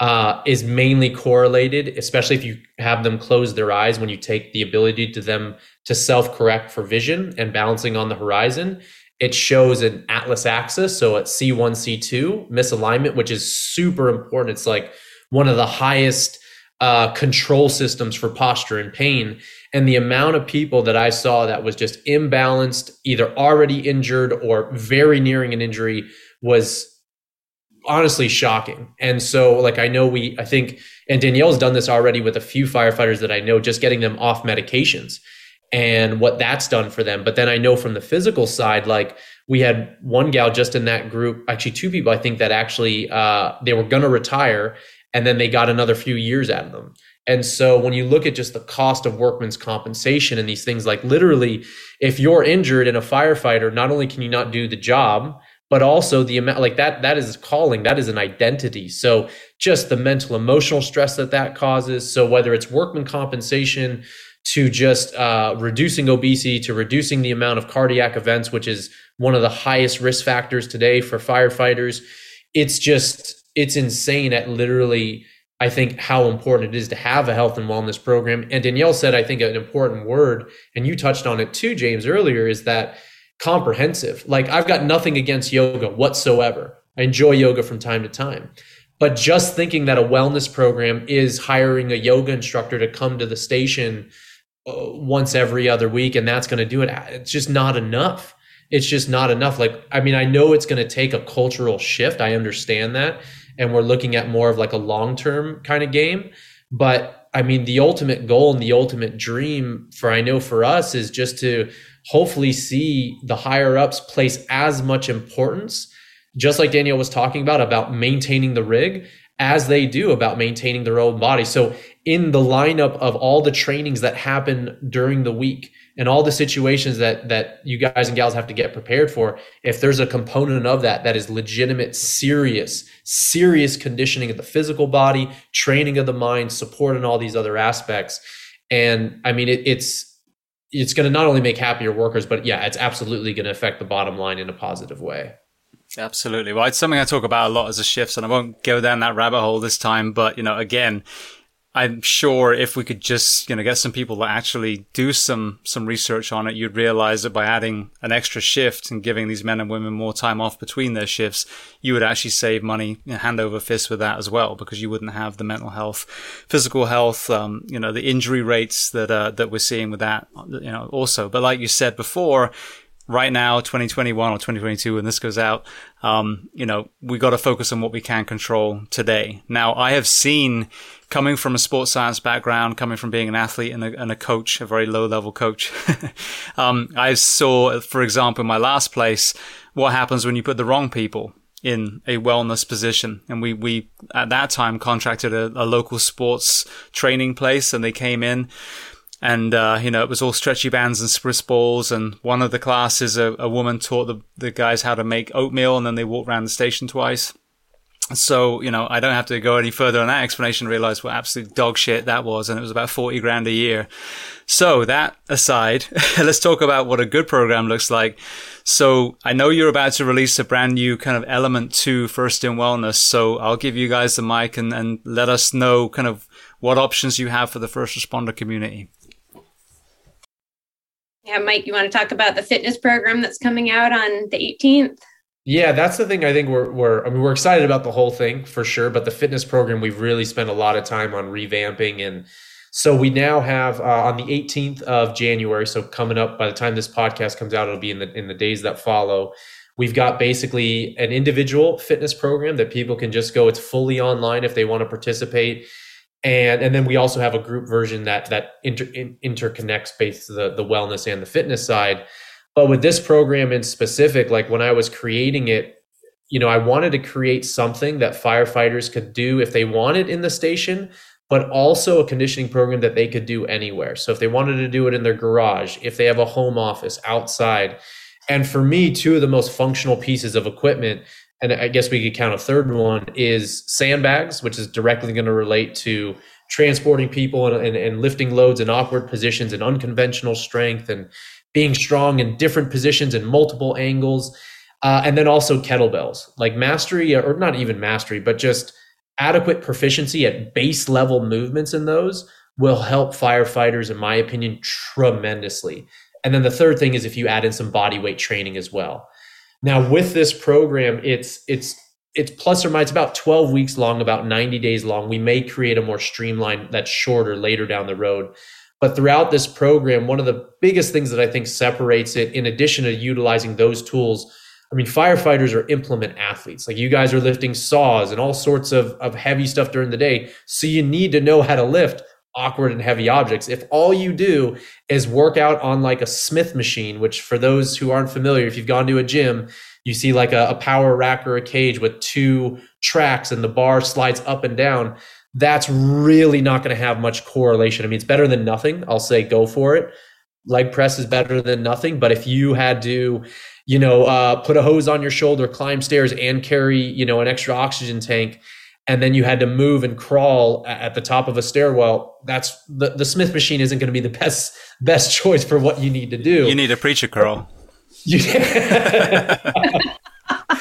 uh, is mainly correlated, especially if you have them close their eyes when you take the ability to them to self correct for vision and balancing on the horizon it shows an atlas axis so at c1 c2 misalignment which is super important it's like one of the highest uh, control systems for posture and pain and the amount of people that i saw that was just imbalanced either already injured or very nearing an injury was honestly shocking and so like i know we i think and danielle's done this already with a few firefighters that i know just getting them off medications and what that's done for them. But then I know from the physical side, like we had one gal just in that group, actually two people, I think that actually uh, they were going to retire and then they got another few years out of them. And so when you look at just the cost of workman's compensation and these things, like literally, if you're injured in a firefighter, not only can you not do the job, but also the amount like that that is calling that is an identity so just the mental emotional stress that that causes so whether it's workman compensation to just uh, reducing obesity, to reducing the amount of cardiac events, which is one of the highest risk factors today for firefighters. It's just, it's insane at literally, I think, how important it is to have a health and wellness program. And Danielle said, I think, an important word, and you touched on it too, James, earlier, is that comprehensive. Like, I've got nothing against yoga whatsoever. I enjoy yoga from time to time. But just thinking that a wellness program is hiring a yoga instructor to come to the station uh, once every other week and that's going to do it, it's just not enough. It's just not enough. Like, I mean, I know it's going to take a cultural shift. I understand that. And we're looking at more of like a long term kind of game. But I mean, the ultimate goal and the ultimate dream for I know for us is just to hopefully see the higher ups place as much importance just like Danielle was talking about, about maintaining the rig as they do about maintaining their own body. So in the lineup of all the trainings that happen during the week and all the situations that that you guys and gals have to get prepared for, if there's a component of that that is legitimate, serious, serious conditioning of the physical body, training of the mind, support and all these other aspects. And I mean, it, it's it's going to not only make happier workers, but yeah, it's absolutely going to affect the bottom line in a positive way. Absolutely. Well, it's something I talk about a lot as a shifts, and I won't go down that rabbit hole this time. But you know, again, I'm sure if we could just you know get some people to actually do some some research on it, you'd realize that by adding an extra shift and giving these men and women more time off between their shifts, you would actually save money you know, hand over fist with that as well, because you wouldn't have the mental health, physical health, um, you know, the injury rates that uh, that we're seeing with that, you know, also. But like you said before right now, 2021 or 2022, when this goes out, um, you know, we got to focus on what we can control today. Now, I have seen coming from a sports science background, coming from being an athlete and a, and a coach, a very low level coach. um, I saw, for example, in my last place, what happens when you put the wrong people in a wellness position. And we, we at that time contracted a, a local sports training place and they came in and uh, you know it was all stretchy bands and Swiss balls. And one of the classes, a, a woman taught the, the guys how to make oatmeal, and then they walked around the station twice. So you know I don't have to go any further on that explanation. Realize what absolute dog shit that was, and it was about forty grand a year. So that aside, let's talk about what a good program looks like. So I know you're about to release a brand new kind of element to First in Wellness. So I'll give you guys the mic and, and let us know kind of what options you have for the first responder community. Yeah, Mike, you want to talk about the fitness program that's coming out on the 18th? Yeah, that's the thing. I think we're we're I mean we're excited about the whole thing for sure, but the fitness program we've really spent a lot of time on revamping and so we now have uh, on the 18th of January, so coming up by the time this podcast comes out, it'll be in the in the days that follow. We've got basically an individual fitness program that people can just go. It's fully online if they want to participate and and then we also have a group version that that inter, in, interconnects both the the wellness and the fitness side but with this program in specific like when i was creating it you know i wanted to create something that firefighters could do if they wanted in the station but also a conditioning program that they could do anywhere. So if they wanted to do it in their garage if they have a home office outside. And for me two of the most functional pieces of equipment and I guess we could count a third one is sandbags, which is directly going to relate to transporting people and, and, and, lifting loads in awkward positions and unconventional strength and being strong in different positions and multiple angles. Uh, and then also kettlebells, like mastery, or not even mastery, but just adequate proficiency at base level movements in those will help firefighters, in my opinion, tremendously. And then the third thing is if you add in some body weight training as well. Now with this program, it's it's it's plus or minus about 12 weeks long, about 90 days long. We may create a more streamlined that's shorter later down the road. But throughout this program, one of the biggest things that I think separates it, in addition to utilizing those tools, I mean, firefighters are implement athletes. Like you guys are lifting saws and all sorts of, of heavy stuff during the day. So you need to know how to lift awkward and heavy objects. If all you do is work out on like a Smith machine, which for those who aren't familiar, if you've gone to a gym, you see like a, a power rack or a cage with two tracks and the bar slides up and down. That's really not going to have much correlation. I mean, it's better than nothing. I'll say go for it. Leg press is better than nothing. But if you had to, you know, uh, put a hose on your shoulder, climb stairs, and carry, you know, an extra oxygen tank, and then you had to move and crawl at the top of a stairwell that's the, the smith machine isn't going to be the best best choice for what you need to do you need a preacher curl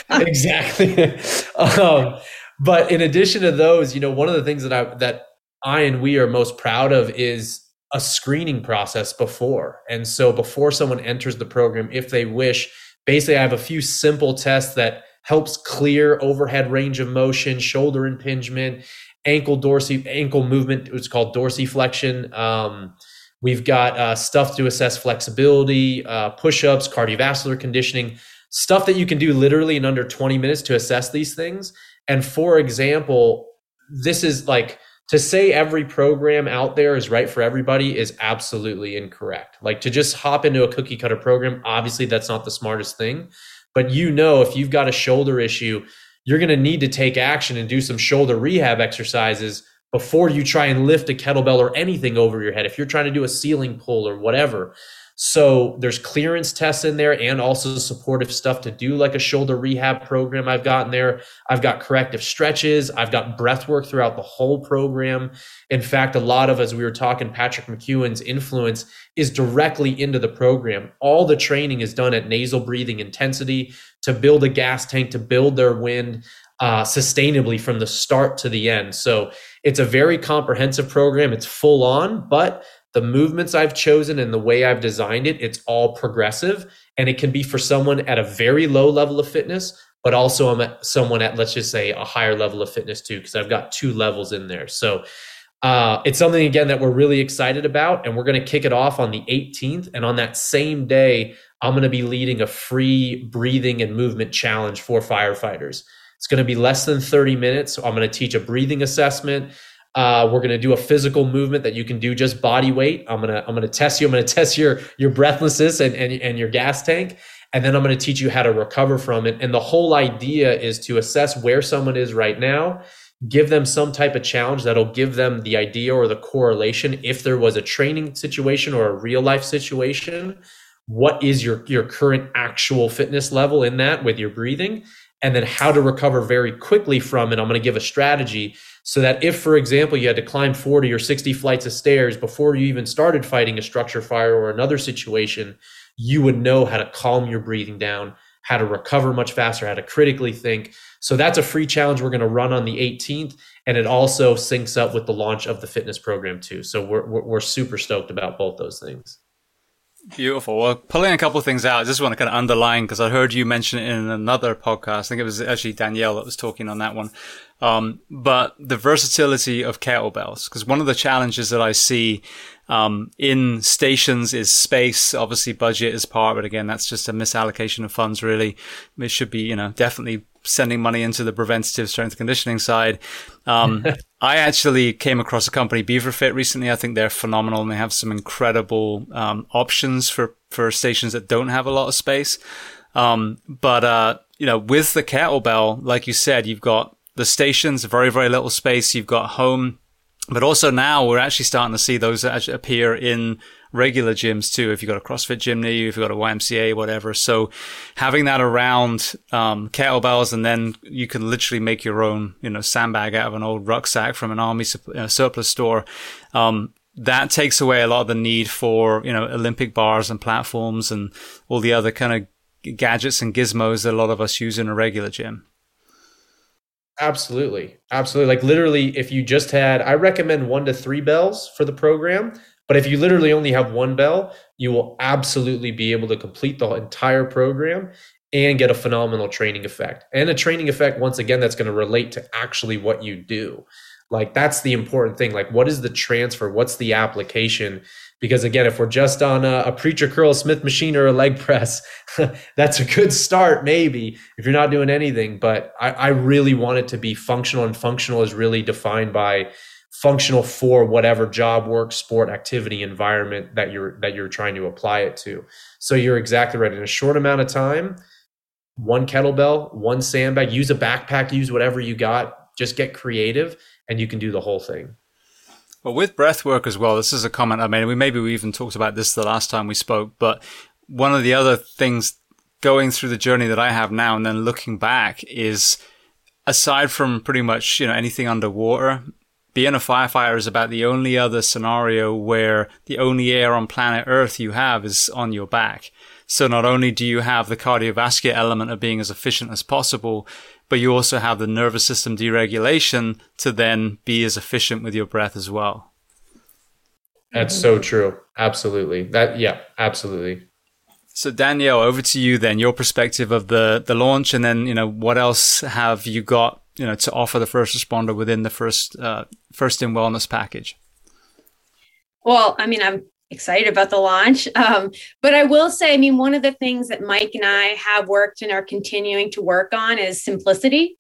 exactly um, but in addition to those you know one of the things that i that i and we are most proud of is a screening process before and so before someone enters the program if they wish basically i have a few simple tests that helps clear overhead range of motion, shoulder impingement, ankle dorsey ankle movement. It's called dorsiflexion. Um, we've got uh, stuff to assess flexibility, uh, push-ups, cardiovascular conditioning, stuff that you can do literally in under 20 minutes to assess these things. And for example, this is like to say every program out there is right for everybody is absolutely incorrect. Like to just hop into a cookie cutter program, obviously that's not the smartest thing. But you know, if you've got a shoulder issue, you're going to need to take action and do some shoulder rehab exercises before you try and lift a kettlebell or anything over your head. If you're trying to do a ceiling pull or whatever, so there's clearance tests in there and also supportive stuff to do like a shoulder rehab program I've got in there. I've got corrective stretches. I've got breath work throughout the whole program. In fact, a lot of, as we were talking, Patrick McKeown's influence is directly into the program. All the training is done at nasal breathing intensity to build a gas tank, to build their wind uh, sustainably from the start to the end. So it's a very comprehensive program. It's full on, but the movements I've chosen and the way I've designed it, it's all progressive. And it can be for someone at a very low level of fitness, but also I'm at someone at, let's just say, a higher level of fitness too, because I've got two levels in there. So uh, it's something, again, that we're really excited about. And we're going to kick it off on the 18th. And on that same day, I'm going to be leading a free breathing and movement challenge for firefighters. It's going to be less than 30 minutes. So I'm going to teach a breathing assessment. Uh, we're going to do a physical movement that you can do just body weight. I'm going to I'm going to test you. I'm going to test your your breathlessness and, and and your gas tank, and then I'm going to teach you how to recover from it. And the whole idea is to assess where someone is right now, give them some type of challenge that'll give them the idea or the correlation if there was a training situation or a real life situation. What is your your current actual fitness level in that with your breathing? and then how to recover very quickly from it. I'm going to give a strategy so that if, for example, you had to climb 40 or 60 flights of stairs before you even started fighting a structure fire or another situation, you would know how to calm your breathing down, how to recover much faster, how to critically think. So that's a free challenge we're going to run on the 18th. And it also syncs up with the launch of the fitness program, too. So we're, we're, we're super stoked about both those things. Beautiful. Well, pulling a couple of things out, I just want to kind of underline because I heard you mention it in another podcast. I think it was actually Danielle that was talking on that one. Um, but the versatility of kettlebells, because one of the challenges that I see um, in stations is space. Obviously, budget is part, but again, that's just a misallocation of funds. Really, it should be, you know, definitely sending money into the preventative strength conditioning side. Um, I actually came across a company, BeaverFit, recently. I think they're phenomenal and they have some incredible um, options for, for stations that don't have a lot of space. Um, but, uh, you know, with the kettlebell, like you said, you've got the stations, very, very little space. You've got home, but also now we're actually starting to see those appear in regular gyms too. If you've got a CrossFit gym near you, if you've got a YMCA, whatever. So having that around, um, kettlebells and then you can literally make your own, you know, sandbag out of an old rucksack from an army uh, surplus store. Um, that takes away a lot of the need for, you know, Olympic bars and platforms and all the other kind of gadgets and gizmos that a lot of us use in a regular gym. Absolutely. Absolutely. Like literally, if you just had, I recommend one to three bells for the program. But if you literally only have one bell, you will absolutely be able to complete the entire program and get a phenomenal training effect. And a training effect, once again, that's going to relate to actually what you do. Like that's the important thing. Like, what is the transfer? What's the application? Because again, if we're just on a, a preacher curl, Smith machine, or a leg press, that's a good start, maybe if you're not doing anything. But I, I really want it to be functional, and functional is really defined by functional for whatever job work sport activity environment that you're that you're trying to apply it to. So you're exactly right. In a short amount of time one kettlebell one sandbag use a backpack use whatever you got just get creative and you can do the whole thing. Well with breath work as well this is a comment i made we maybe we even talked about this the last time we spoke but one of the other things going through the journey that i have now and then looking back is aside from pretty much you know anything underwater being a firefighter is about the only other scenario where the only air on planet Earth you have is on your back. So not only do you have the cardiovascular element of being as efficient as possible, but you also have the nervous system deregulation to then be as efficient with your breath as well. That's so true. Absolutely. That yeah, absolutely. So Danielle, over to you then. Your perspective of the the launch, and then you know what else have you got you know to offer the first responder within the first uh, first in wellness package. Well, I mean, I'm excited about the launch, um, but I will say, I mean, one of the things that Mike and I have worked and are continuing to work on is simplicity.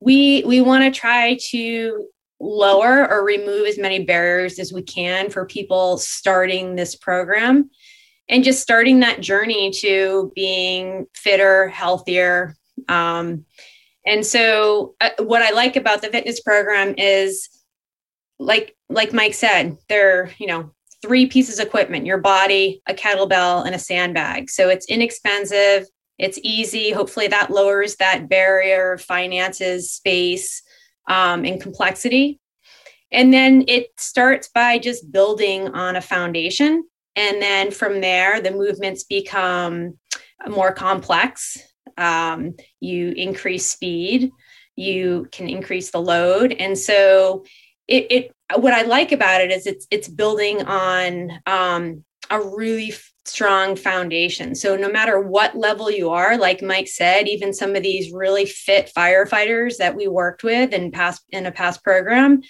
We we want to try to lower or remove as many barriers as we can for people starting this program and just starting that journey to being fitter, healthier. Um, and so, uh, what I like about the fitness program is, like like Mike said, there you know three pieces of equipment: your body, a kettlebell, and a sandbag. So it's inexpensive. It's easy. Hopefully, that lowers that barrier of finances, space, um, and complexity. And then it starts by just building on a foundation and then from there, the movements become more complex. Um, you increase speed, you can increase the load. And so it, it what I like about it is it's it's building on um, a really strong foundation. So no matter what level you are, like Mike said, even some of these really fit firefighters that we worked with in past in a past program,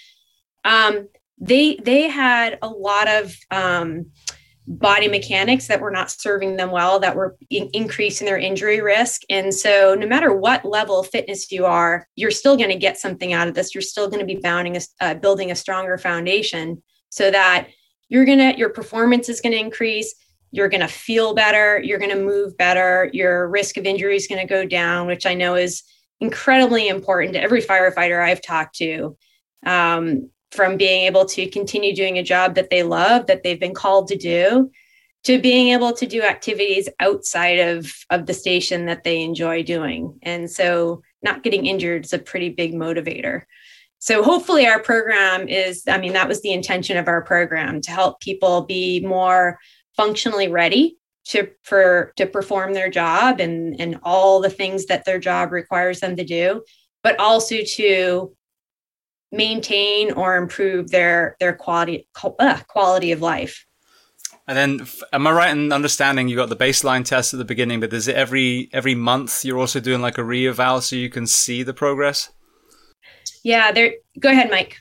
um, they they had a lot of um, body mechanics that were not serving them well, that were in- increasing their injury risk. And so, no matter what level of fitness you are, you're still going to get something out of this. You're still going to be a, uh, building a stronger foundation so that you're going to, your performance is going to increase. You're going to feel better. You're going to move better. Your risk of injury is going to go down, which I know is incredibly important to every firefighter I've talked to. Um, from being able to continue doing a job that they love that they've been called to do to being able to do activities outside of of the station that they enjoy doing. And so not getting injured is a pretty big motivator. So hopefully our program is i mean that was the intention of our program to help people be more functionally ready to for to perform their job and and all the things that their job requires them to do but also to maintain or improve their their quality uh, quality of life. And then, am I right in understanding you got the baseline test at the beginning, but is it every every month you're also doing like a re-eval so you can see the progress? Yeah, there. Go ahead, Mike.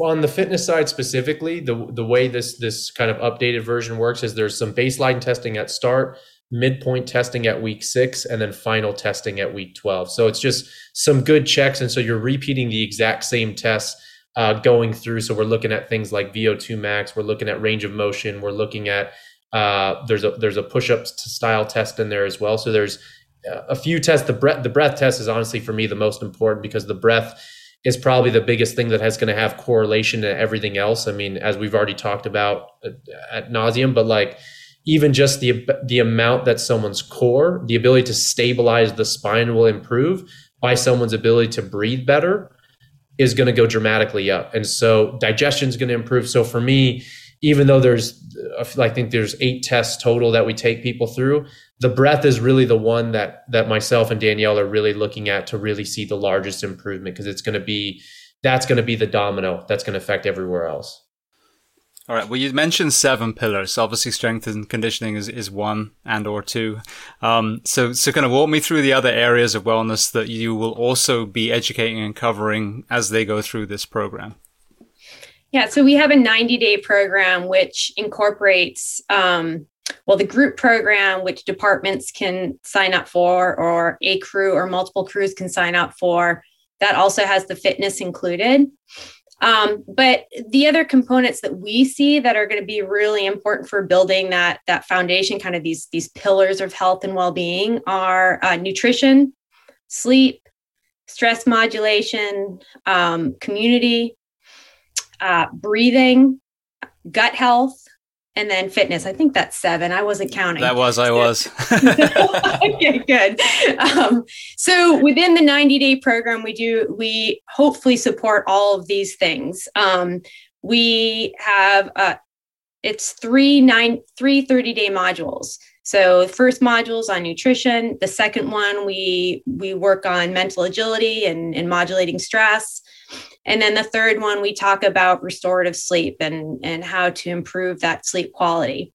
On the fitness side specifically, the the way this this kind of updated version works is there's some baseline testing at start, midpoint testing at week six, and then final testing at week 12. So it's just some good checks. And so you're repeating the exact same tests uh, going through. So we're looking at things like VO2 max, we're looking at range of motion, we're looking at uh, there's a there's a push-up style test in there as well. So there's uh, a few tests. The breath the breath test is honestly for me the most important because the breath is probably the biggest thing that has going to have correlation to everything else. I mean, as we've already talked about uh, at nauseum, but like even just the the amount that someone's core, the ability to stabilize the spine will improve by someone's ability to breathe better is going to go dramatically up. And so digestion is going to improve. So for me, even though there's I think there's eight tests total that we take people through, the breath is really the one that that myself and Danielle are really looking at to really see the largest improvement because it's going to be that's going to be the domino that's going to affect everywhere else. All right. Well, you mentioned seven pillars. Obviously, strength and conditioning is, is one and or two. Um, so, so kind of walk me through the other areas of wellness that you will also be educating and covering as they go through this program. Yeah. So we have a 90 day program which incorporates, um, well, the group program, which departments can sign up for, or a crew or multiple crews can sign up for. That also has the fitness included. Um, but the other components that we see that are going to be really important for building that that foundation, kind of these these pillars of health and well-being, are uh, nutrition, sleep, stress modulation, um, community, uh, breathing, gut health, and then fitness. I think that's seven. I wasn't counting. That was, I was. okay, good. Um, so within the 90 day program, we do, we hopefully support all of these things. Um, we have, uh, it's three nine three 30 day modules. So the first module is on nutrition. The second one we we work on mental agility and, and modulating stress. And then the third one, we talk about restorative sleep and, and how to improve that sleep quality.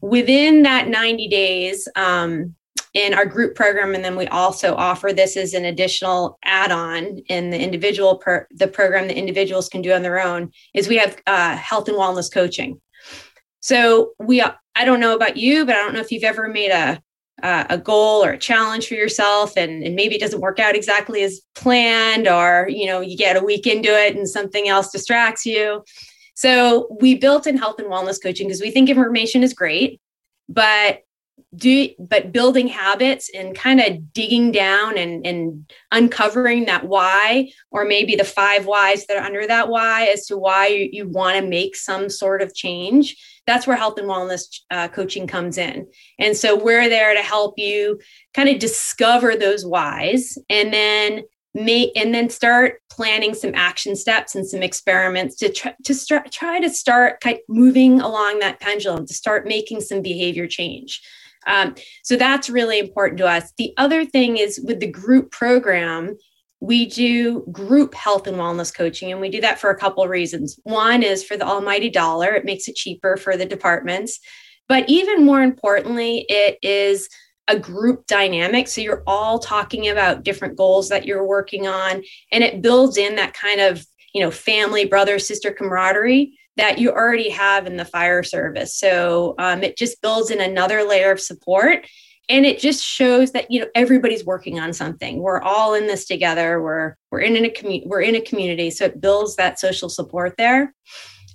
within that 90 days, um, in our group program and then we also offer this as an additional add-on in the individual per the program that individuals can do on their own is we have uh, health and wellness coaching so we i don't know about you but i don't know if you've ever made a uh, a goal or a challenge for yourself and, and maybe it doesn't work out exactly as planned or you know you get a week into it and something else distracts you. So we built in health and wellness coaching because we think information is great but do but building habits and kind of digging down and, and uncovering that why or maybe the five whys that are under that why as to why you, you want to make some sort of change that's where health and wellness uh, coaching comes in and so we're there to help you kind of discover those whys and then make and then start planning some action steps and some experiments to try to start try to start kind of moving along that pendulum to start making some behavior change um, so that's really important to us. The other thing is with the group program, we do group health and wellness coaching, and we do that for a couple of reasons. One is for the almighty dollar, it makes it cheaper for the departments. But even more importantly, it is a group dynamic. So you're all talking about different goals that you're working on, and it builds in that kind of you know family, brother, sister camaraderie that you already have in the fire service. So um, it just builds in another layer of support. And it just shows that you know everybody's working on something. We're all in this together. We're we're in a community. We're in a community, so it builds that social support there.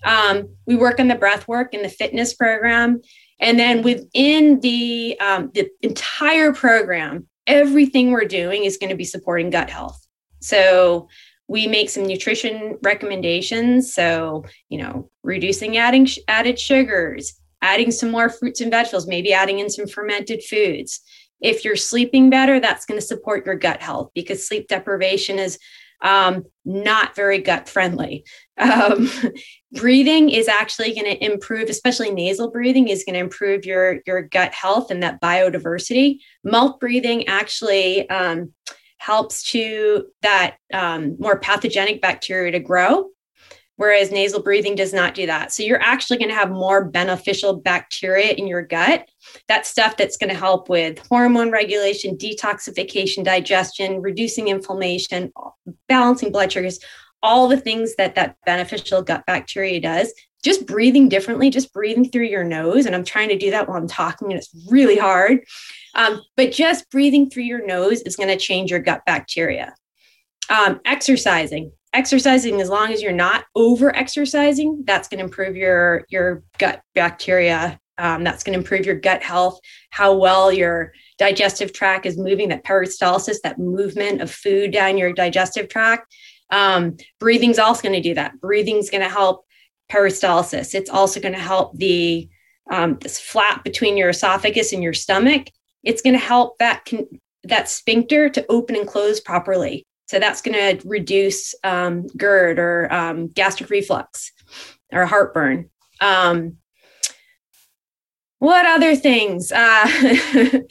Um, we work on the breath work and the fitness program, and then within the um, the entire program, everything we're doing is going to be supporting gut health. So we make some nutrition recommendations so you know reducing adding added sugars adding some more fruits and vegetables maybe adding in some fermented foods. If you're sleeping better that's going to support your gut health because sleep deprivation is um, not very gut friendly. Um, breathing is actually going to improve especially nasal breathing is going to improve your your gut health and that biodiversity. Mouth breathing actually um, helps to that um, more pathogenic bacteria to grow whereas nasal breathing does not do that. So you're actually going to have more beneficial bacteria in your gut. That stuff that's going to help with hormone regulation, detoxification, digestion, reducing inflammation, balancing blood sugars, all the things that that beneficial gut bacteria does. Just breathing differently, just breathing through your nose. And I'm trying to do that while I'm talking, and it's really hard. Um, but just breathing through your nose is going to change your gut bacteria. Um, exercising, exercising as long as you're not over exercising, that's going to improve your your gut bacteria. Um, that's going to improve your gut health, how well your digestive tract is moving, that peristalsis, that movement of food down your digestive tract. Um, breathing's also going to do that. Breathing's going to help peristalsis. It's also going to help the um, this flap between your esophagus and your stomach it's going to help that con- that sphincter to open and close properly. So that's going to reduce um, GERD or um, gastric reflux or heartburn. Um, what other things? Uh,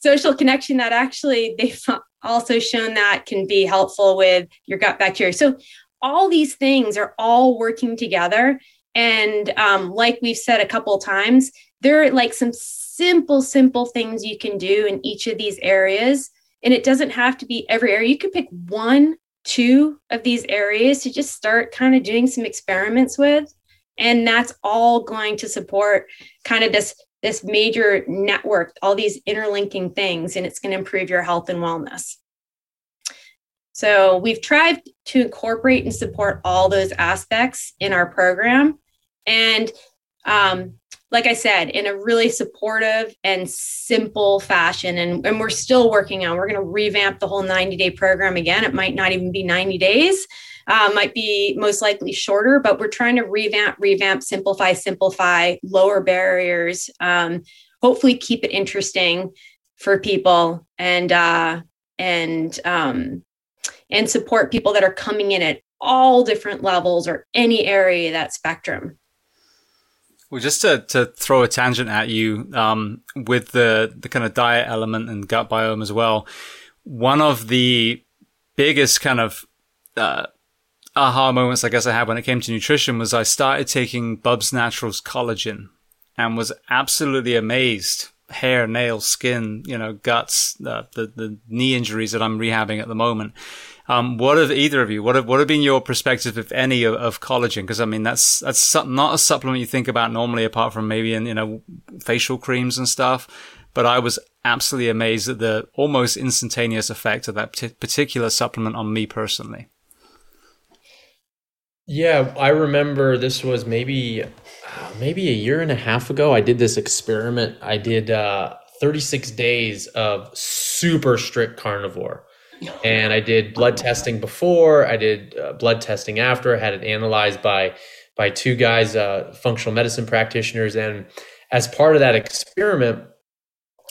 social connection that actually they've also shown that can be helpful with your gut bacteria. So all these things are all working together. And um, like we've said a couple times, there are like some simple, simple things you can do in each of these areas. And it doesn't have to be every area. You could pick one, two of these areas to just start kind of doing some experiments with. And that's all going to support kind of this this major network, all these interlinking things, and it's going to improve your health and wellness. So we've tried to incorporate and support all those aspects in our program. And um, like I said, in a really supportive and simple fashion. And, and we're still working on, we're going to revamp the whole 90 day program again. It might not even be 90 days, uh, might be most likely shorter, but we're trying to revamp, revamp, simplify, simplify, lower barriers, um, hopefully keep it interesting for people and, uh, and, um, and support people that are coming in at all different levels or any area of that spectrum. Well, just to, to throw a tangent at you, um, with the, the kind of diet element and gut biome as well, one of the biggest kind of, uh, aha moments I guess I had when it came to nutrition was I started taking Bubs Naturals collagen. and was absolutely amazed. Hair, nails, skin, you know, guts, uh, the the knee injuries that I'm rehabbing at the moment. Um, what have either of you? What have what have been your perspective, if any, of, of collagen? Because I mean, that's that's not a supplement you think about normally, apart from maybe in you know facial creams and stuff. But I was absolutely amazed at the almost instantaneous effect of that particular supplement on me personally. Yeah, I remember this was maybe maybe a year and a half ago. I did this experiment. I did uh, 36 days of super strict carnivore and I did blood testing before. I did uh, blood testing after. I had it analyzed by by two guys, uh, functional medicine practitioners, and as part of that experiment,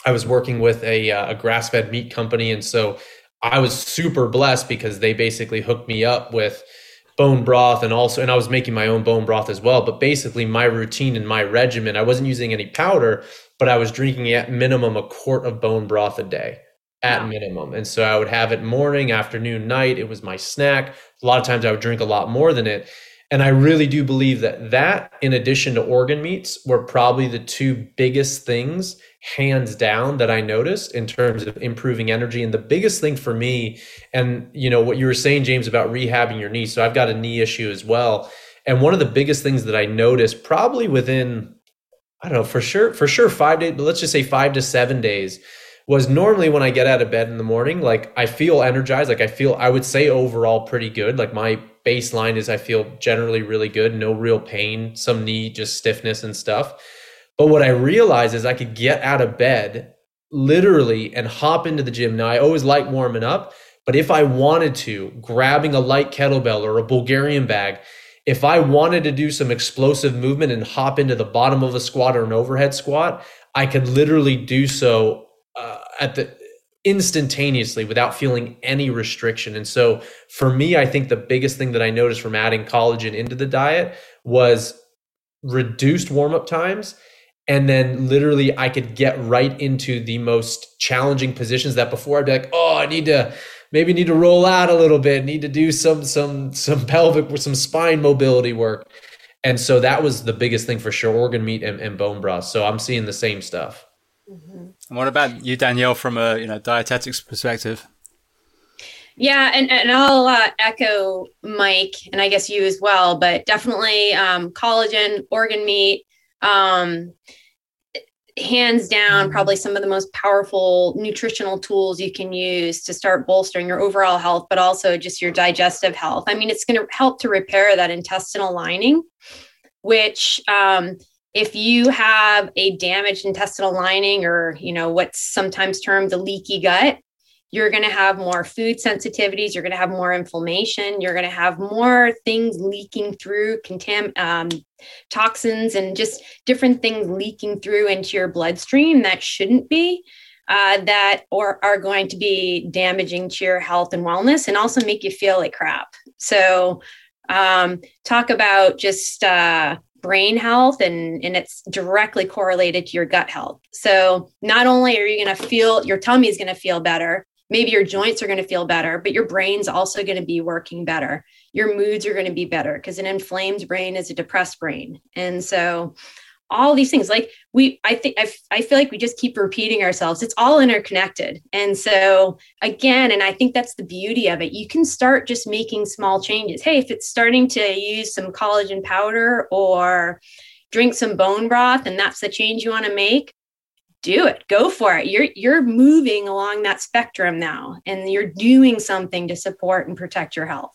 I was working with a, uh, a grass fed meat company, and so I was super blessed because they basically hooked me up with bone broth and also and I was making my own bone broth as well but basically my routine and my regimen I wasn't using any powder but I was drinking at minimum a quart of bone broth a day at minimum. And so I would have it morning, afternoon, night. It was my snack. A lot of times I would drink a lot more than it. And I really do believe that that, in addition to organ meats, were probably the two biggest things, hands down, that I noticed in terms of improving energy. And the biggest thing for me, and you know what you were saying, James, about rehabbing your knee. So I've got a knee issue as well. And one of the biggest things that I noticed, probably within, I don't know, for sure, for sure, five days, but let's just say five to seven days, was normally when I get out of bed in the morning, like I feel energized. Like I feel, I would say overall pretty good. Like my baseline is I feel generally really good, no real pain, some knee just stiffness and stuff. But what I realized is I could get out of bed literally and hop into the gym. Now I always like warming up, but if I wanted to, grabbing a light kettlebell or a Bulgarian bag, if I wanted to do some explosive movement and hop into the bottom of a squat or an overhead squat, I could literally do so uh, at the instantaneously without feeling any restriction. And so for me, I think the biggest thing that I noticed from adding collagen into the diet was reduced warm up times. And then literally I could get right into the most challenging positions that before I'd be like, oh, I need to maybe need to roll out a little bit, need to do some some some pelvic some spine mobility work. And so that was the biggest thing for sure, organ meat and, and bone broth. So I'm seeing the same stuff. Mm-hmm. And what about you, Danielle, from a you know dietetics perspective? Yeah, and, and I'll uh, echo Mike, and I guess you as well, but definitely um, collagen, organ meat, um, hands down, probably some of the most powerful nutritional tools you can use to start bolstering your overall health, but also just your digestive health. I mean, it's going to help to repair that intestinal lining, which um, if you have a damaged intestinal lining or you know what's sometimes termed a leaky gut you're going to have more food sensitivities you're going to have more inflammation you're going to have more things leaking through contam- um, toxins and just different things leaking through into your bloodstream that shouldn't be uh, that or are going to be damaging to your health and wellness and also make you feel like crap. So um, talk about just uh, brain health and, and it's directly correlated to your gut health. So not only are you going to feel your tummy is going to feel better, maybe your joints are going to feel better, but your brain's also going to be working better. Your moods are going to be better because an inflamed brain is a depressed brain. And so all these things. Like we i think I, feel like we just keep repeating ourselves. It's all interconnected. And so again and i think that's the beauty of it. You can start just making small changes. Hey if it's starting to use some collagen powder or drink some bone broth and that's the change you want to make do it. Go for it. You're you're moving along that spectrum now and you're doing something to support and protect your health.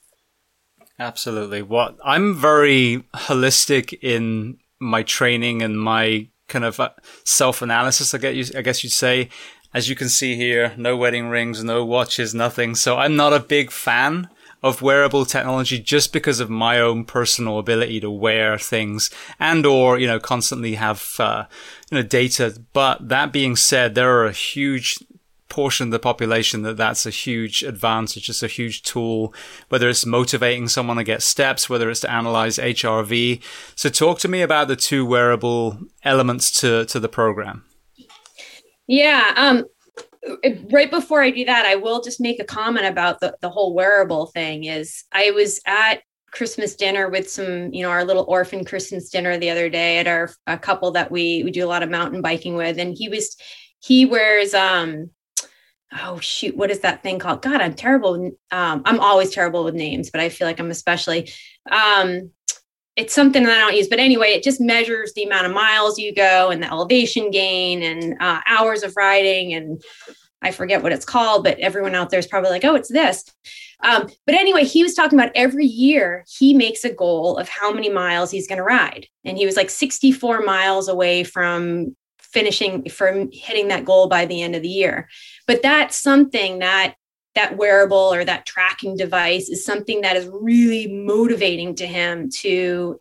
Absolutely. What i'm very holistic in my training and my kind of uh, self analysis, I guess, I guess you'd say. As you can see here, no wedding rings, no watches, nothing. So I'm not a big fan of wearable technology just because of my own personal ability to wear things and or, you know, constantly have, uh, you know, data. But that being said, there are a huge portion of the population that that's a huge advantage. It's a huge tool, whether it's motivating someone to get steps, whether it's to analyze HRV. So talk to me about the two wearable elements to, to the program. Yeah. Um, right before I do that, I will just make a comment about the, the whole wearable thing is I was at Christmas dinner with some, you know, our little orphan Christmas dinner the other day at our a couple that we we do a lot of mountain biking with, and he was he wears um oh shoot what is that thing called? God i'm terrible um, i'm always terrible with names but i feel like i'm especially um, it's something that i don't use but anyway it just measures the amount of miles you go and the elevation gain and uh, hours of riding and i forget what it's called but everyone out there is probably like oh it's this. Um, but anyway he was talking about every year he makes a goal of how many miles he's going to ride and he was like 64 miles away from finishing from hitting that goal by the end of the year. But that's something that that wearable or that tracking device is something that is really motivating to him to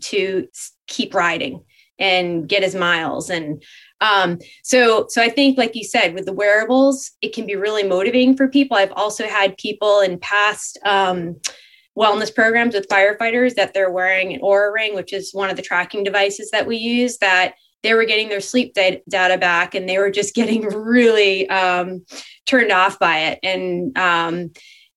to keep riding and get his miles. And um, so so i think like you said with the wearables it can be really motivating for people. I've also had people in past um, wellness programs with firefighters that they're wearing an Oura ring which is one of the tracking devices that we use that they were getting their sleep data back and they were just getting really um, turned off by it. And, um,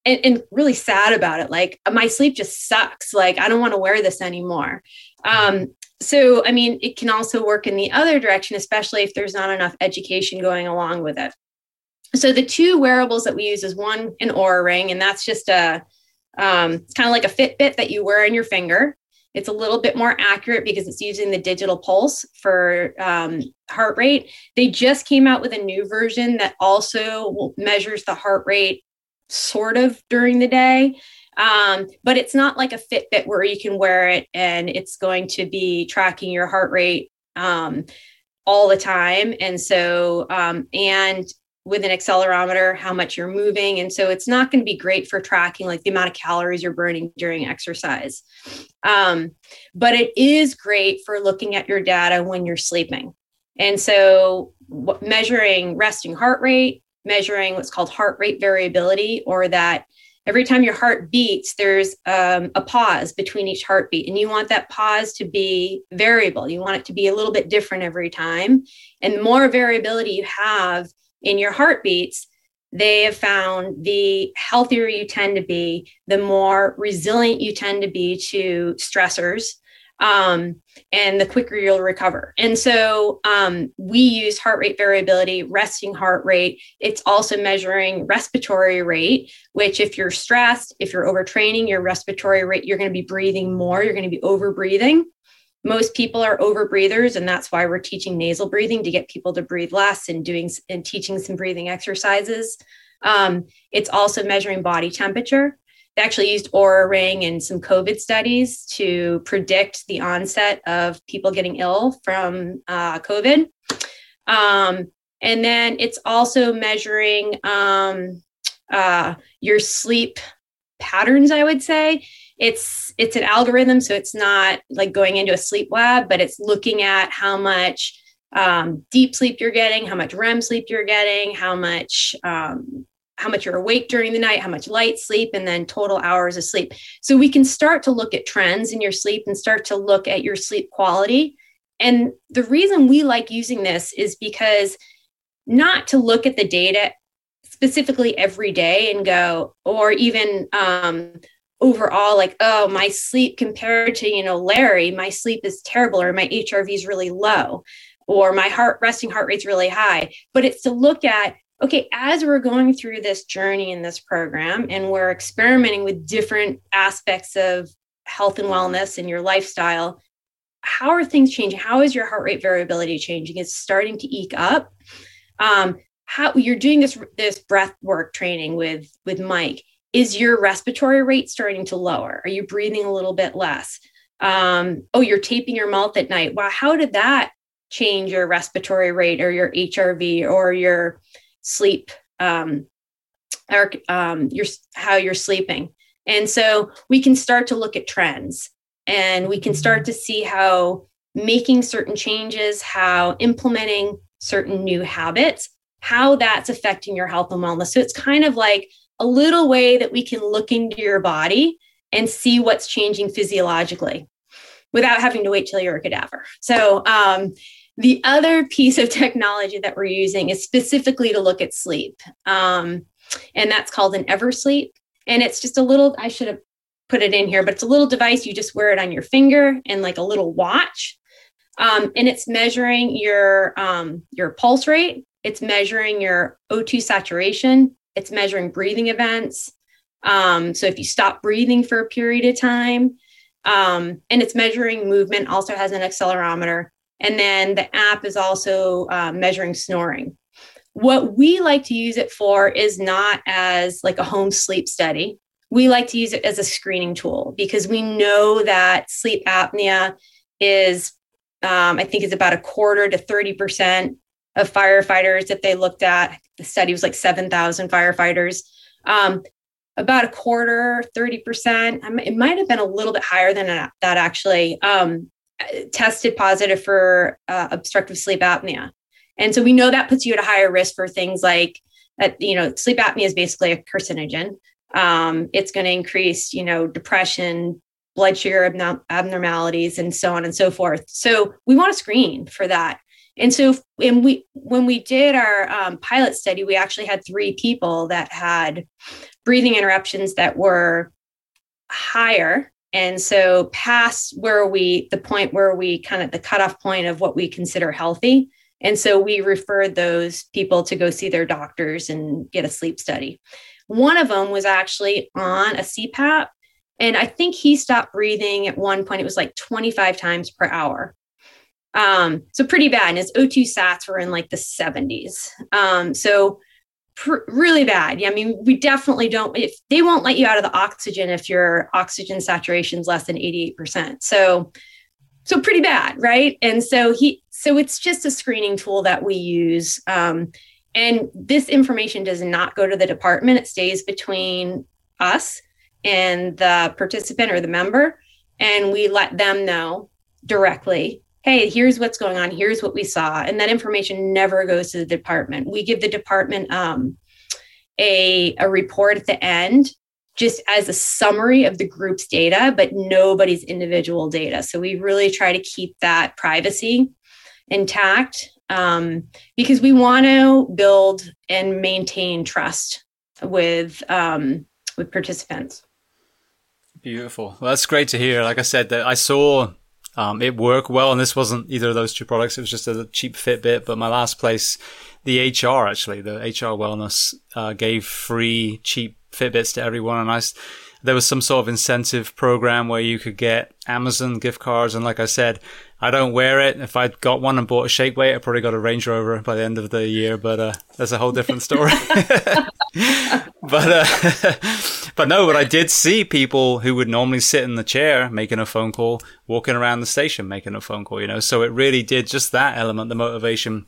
and, and really sad about it. Like my sleep just sucks. Like i don't want to wear this anymore. Um, so i mean it can also work in the other direction especially if there's not enough education going along with it. So the two wearables that we use is one an Oura ring and that's just a um, kind of like a fitbit that you wear on your finger it's a little bit more accurate because it's using the digital pulse for um, heart rate. They just came out with a new version that also measures the heart rate sort of during the day. Um, but it's not like a Fitbit where you can wear it and it's going to be tracking your heart rate um, all the time. And so, um, and with an accelerometer how much you're moving. And so it's not going to be great for tracking like the amount of calories you're burning during exercise. Um, but it is great for looking at your data when you're sleeping. And so measuring resting heart rate measuring what's called heart rate variability or that every time your heart beats there's um, a pause between each heartbeat. And you want that pause to be variable. You want it to be a little bit different every time. And the more variability you have in your heartbeats, they have found the healthier you tend to be, the more resilient you tend to be to stressors, um, and the quicker you'll recover. And so um, we use heart rate variability, resting heart rate. It's also measuring respiratory rate, which, if you're stressed, if you're overtraining, your respiratory rate, you're going to be breathing more, you're going to be over breathing most people are over breathers and that's why we're teaching nasal breathing to get people to breathe less and doing and teaching some breathing exercises. Um, it's also measuring body temperature. They actually used Oura ring in some covid studies to predict the onset of people getting ill from uh, covid. Um, and then it's also measuring um, uh, your sleep patterns i would say it's it's an algorithm so it's not like going into a sleep lab but it's looking at how much um, deep sleep you're getting how much rem sleep you're getting how much um, how much you're awake during the night how much light sleep and then total hours of sleep. So we can start to look at trends in your sleep and start to look at your sleep quality. And the reason we like using this is because not to look at the data specifically every day and go or even um, overall like oh my sleep compared to you know larry my sleep is terrible or my hrv is really low or my heart resting heart rate's really high. But it's to look at okay as we're going through this journey in this program and we're experimenting with different aspects of health and wellness and your lifestyle how are things changing? How is your heart rate variability changing? It's starting to eke up. Um, how you're doing this this breath work training with with mike is your respiratory rate starting to lower? Are you breathing a little bit less? Um, oh, you're taping your mouth at night. Wow, how did that change your respiratory rate or your HRV or your sleep um, or um, your how you're sleeping? And so we can start to look at trends and we can start to see how making certain changes, how implementing certain new habits, how that's affecting your health and wellness. So it's kind of like a little way that we can look into your body and see what's changing physiologically without having to wait till you're a cadaver. So, um, the other piece of technology that we're using is specifically to look at sleep. Um, and that's called an Eversleep. And it's just a little, I should have put it in here, but it's a little device. You just wear it on your finger and like a little watch. Um, and it's measuring your um, your pulse rate. It's measuring your O2 saturation. It's measuring breathing events. Um, so if you stop breathing for a period of time, um, and it's measuring movement, also has an accelerometer. And then the app is also uh, measuring snoring. What we like to use it for is not as like a home sleep study. We like to use it as a screening tool because we know that sleep apnea is, um, I think, it's about a quarter to 30% of firefighters that they looked at. The study was like 7,000 firefighters. Um, about a quarter, 30%, it might have been a little bit higher than that actually, um, tested positive for uh, obstructive sleep apnea. And so we know that puts you at a higher risk for things like, uh, you know, sleep apnea is basically a carcinogen. Um, it's going to increase, you know, depression, blood sugar abnormalities, and so on and so forth. So we want to screen for that. And so, and we when we did our um, pilot study, we actually had three people that had breathing interruptions that were higher and so past where we the point where we kind of the cutoff point of what we consider healthy and so we referred those people to go see their doctors and get a sleep study. One of them was actually on a CPAP. And I think he stopped breathing at one point. It was like 25 times per hour. Um, so pretty bad. And his O2 sats were in like the 70s. Um, so pr- really bad. Yeah, I mean, we definitely don't, if they won't let you out of the oxygen if your oxygen saturation is less than 88%. So so pretty bad right and so he so it's just a screening tool that we use um, and this information does not go to the department it stays between us and the participant or the member and we let them know directly hey here's what's going on here's what we saw and that information never goes to the department we give the department um, a, a report at the end just as a summary of the group's data, but nobody's individual data. So we really try to keep that privacy intact um, because we want to build and maintain trust with um, with participants. Beautiful. Well, that's great to hear. Like I said, that I saw um, it worked well, and this wasn't either of those two products. It was just a cheap Fitbit. But my last place, the HR actually, the HR Wellness uh, gave free cheap Fitbits to everyone, and I there was some sort of incentive program where you could get Amazon gift cards. And like I said, I don't wear it. If I got one and bought a shake weight, I probably got a Range Rover by the end of the year. But uh, that's a whole different story. but uh, but no, but I did see people who would normally sit in the chair making a phone call, walking around the station making a phone call. You know, so it really did just that element, the motivation.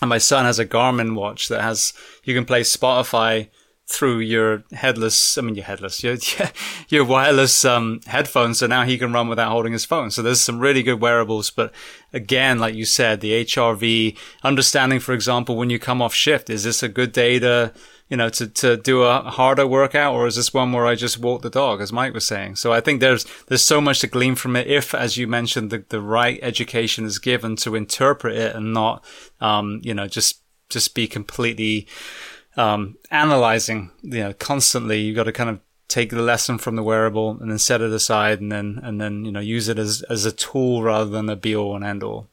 And my son has a Garmin watch that has you can play Spotify through your headless, I mean, your headless, your, your wireless um, headphones. So now he can run without holding his phone. So there's some really good wearables. But again, like you said, the HRV understanding, for example, when you come off shift, is this a good day to, you know, to, to do a harder workout or is this one where I just walk the dog, as Mike was saying? So I think there's, there's so much to glean from it. If, as you mentioned, the, the right education is given to interpret it and not, um, you know, just, just be completely, um, analyzing, you know, constantly. You've got to kind of take the lesson from the wearable and then set it aside and then and then you know use it as as a tool rather than a be all and end all.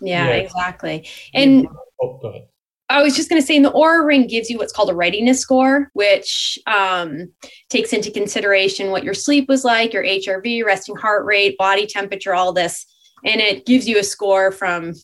Yeah, yeah. exactly. And oh, I was just going to say, in the Oura Ring gives you what's called a readiness score, which um, takes into consideration what your sleep was like, your HRV, resting heart rate, body temperature, all this, and it gives you a score from.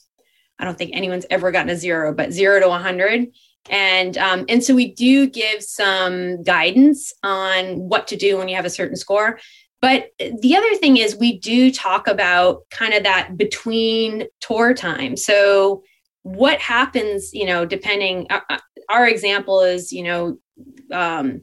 I don't think anyone's ever gotten a zero, but zero to 100 and um, and so we do give some guidance on what to do when you have a certain score. But the other thing is we do talk about kind of that between tour time. So what happens you know depending uh, uh, our example is you know um,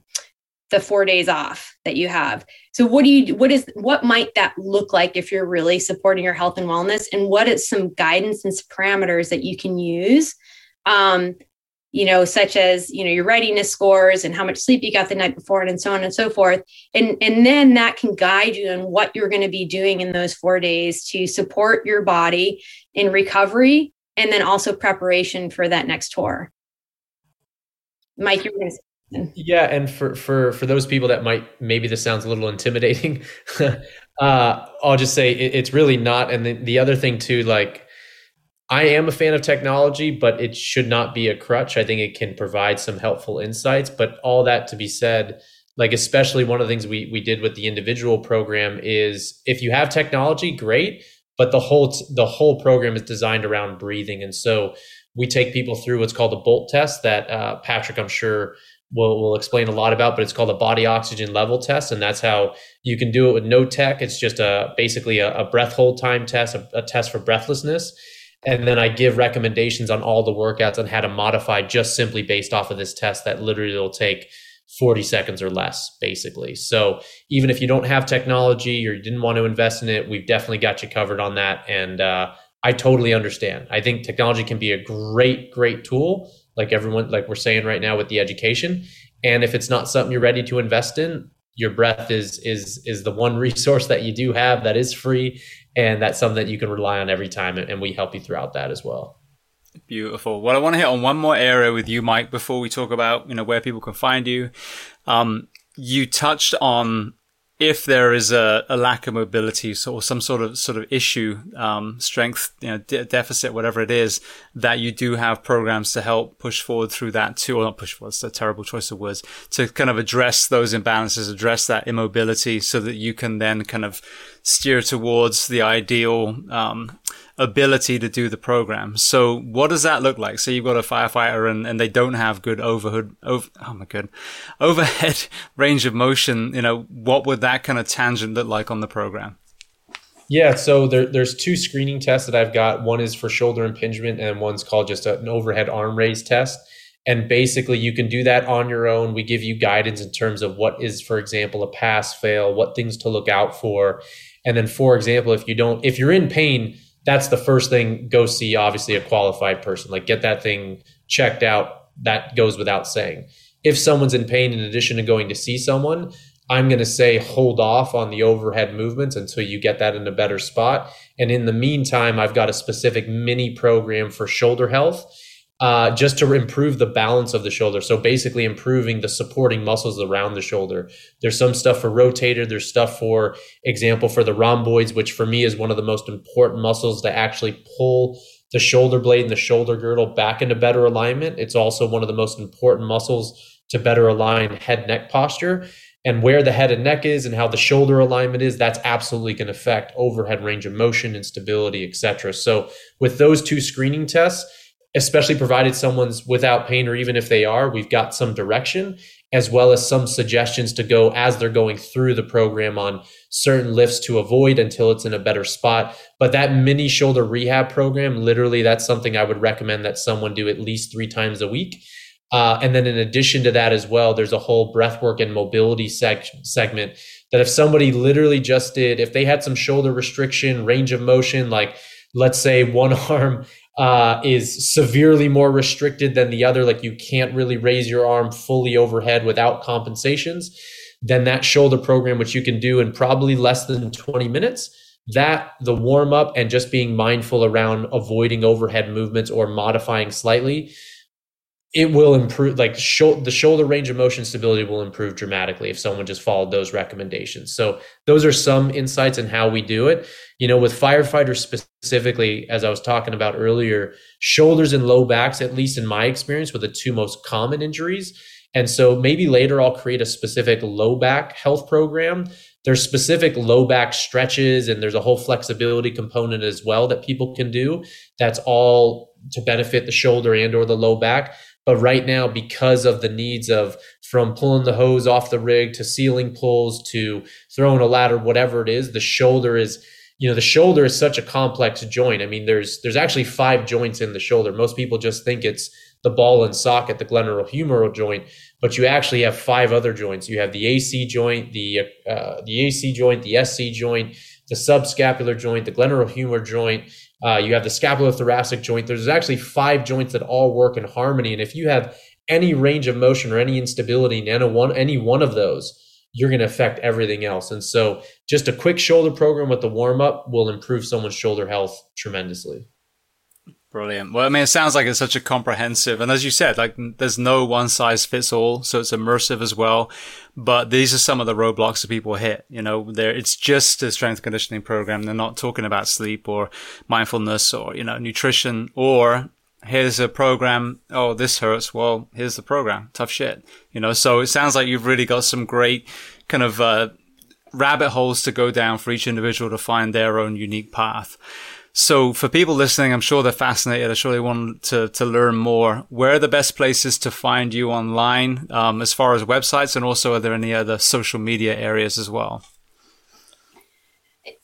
the four days off that you have. So what do you what is what might that look like if you're really supporting your health and wellness? And what is some guidance and parameters that you can use? Um, you know, such as, you know, your readiness scores and how much sleep you got the night before and so on and so forth. And, and then that can guide you in what you're going to be doing in those four days to support your body in recovery and then also preparation for that next tour. Mike, you were going to. Yeah, and for for for those people that might maybe this sounds a little intimidating, uh, I'll just say it, it's really not. And the, the other thing too, like I am a fan of technology, but it should not be a crutch. I think it can provide some helpful insights. But all that to be said, like especially one of the things we we did with the individual program is if you have technology, great, but the whole the whole program is designed around breathing, and so we take people through what's called a bolt test that uh, Patrick, I'm sure will will explain a lot about, but it's called a body oxygen level test, and that's how you can do it with no tech. It's just a basically a, a breath hold time test, a, a test for breathlessness and then I give recommendations on all the workouts on how to modify just simply based off of this test that literally will take 40 seconds or less, basically. So even if you don't have technology or you didn't want to invest in it, we've definitely got you covered on that. And uh, I totally understand. I think technology can be a great, great tool, like everyone, like we're saying right now with the education. And if it's not something you're ready to invest in, your breath is is is the one resource that you do have that is free and that's something that you can rely on every time and we help you throughout that as well. Beautiful. Well i want to hit on one more area with you mike before we talk about you know where people can find you. Um, you touched on if there is a, a, lack of mobility or some sort of sort of issue, um, strength, you know, de- deficit, whatever it is, that you do have programs to help push forward through that too, or not push forward. It's a terrible choice of words to kind of address those imbalances, address that immobility so that you can then kind of steer towards the ideal, um, ability to do the program. So what does that look like? So you've got a firefighter and, and they don't have good overhead, over, oh my god, overhead range of motion. You know, what would that kind of tangent look like on the program? Yeah, so there, there's two screening tests that I've got. One is for shoulder impingement, and one's called just an overhead arm raise test. And basically, you can do that on your own. We give you guidance in terms of what is, for example, a pass fail, what things to look out for. And then, for example, if you don't, if you're in pain, that's the first thing go see obviously a qualified person. Like get that thing checked out. That goes without saying. If someone's in pain in addition to going to see someone i'm going to say hold off on the overhead movements until you get that in a better spot. And in the meantime i've got a specific mini program for shoulder health uh, just to improve the balance of the shoulder. So basically, improving the supporting muscles around the shoulder. There's some stuff for rotator. There's stuff for example for the rhomboids, which for me is one of the most important muscles to actually pull the shoulder blade and the shoulder girdle back into better alignment. It's also one of the most important muscles to better align head neck posture. And where the head and neck is and how the shoulder alignment is, that's absolutely going to affect overhead range of motion and stability, etc. So with those two screening tests, especially provided someone's without pain or even if they are, we've got some direction as well as some suggestions to go as they're going through the program on certain lifts to avoid until it's in a better spot. But that mini shoulder rehab program, literally, that's something I would recommend that someone do at least three times a week. Uh, and then in addition to that as well, there's a whole breathwork and mobility seg- segment that if somebody literally just did, if they had some shoulder restriction, range of motion, like let's say one arm uh, is severely more restricted than the other, like you can't really raise your arm fully overhead without compensations, then that shoulder program, which you can do in probably less than 20 minutes, that the warm up and just being mindful around avoiding overhead movements or modifying slightly it will improve like the shoulder range of motion stability will improve dramatically if someone just followed those recommendations. So those are some insights in how we do it. You know with firefighters specifically as i was talking about earlier shoulders and low backs at least in my experience were the two most common injuries. And so maybe later i'll create a specific low back health program. There's specific low back stretches and there's a whole flexibility component as well that people can do that's all to benefit the shoulder and or the low back but right now, because of the needs of from pulling the hose off the rig to ceiling pulls to throwing a ladder, whatever it is, the shoulder is, you know, the shoulder is such a complex joint. I mean, there's there's actually five joints in the shoulder. Most people just think it's the ball and socket, the glenohumeral joint, but you actually have five other joints. You have the AC joint, the uh, the AC joint, the SC joint, the subscapular joint, the glenohumeral joint, uh, you have the scapulothoracic joint. There's actually five joints that all work in harmony. And if you have any range of motion or any instability in any one, any one of those, you're going to affect everything else. And so, just a quick shoulder program with the warm up will improve someone's shoulder health tremendously. Brilliant. Well, I mean, it sounds like it's such a comprehensive, and as you said, like there's no one size fits all, so it's immersive as well. But these are some of the roadblocks that people hit. You know, there it's just a strength conditioning program. They're not talking about sleep or mindfulness or you know nutrition or here's a program. Oh, this hurts. Well, here's the program. Tough shit. You know, so it sounds like you've really got some great kind of uh, rabbit holes to go down for each individual to find their own unique path. So for people listening, I'm sure they're fascinated. I'm sure they want to, to learn more. Where are the best places to find you online, um, as far as websites, and also are there any other social media areas as well?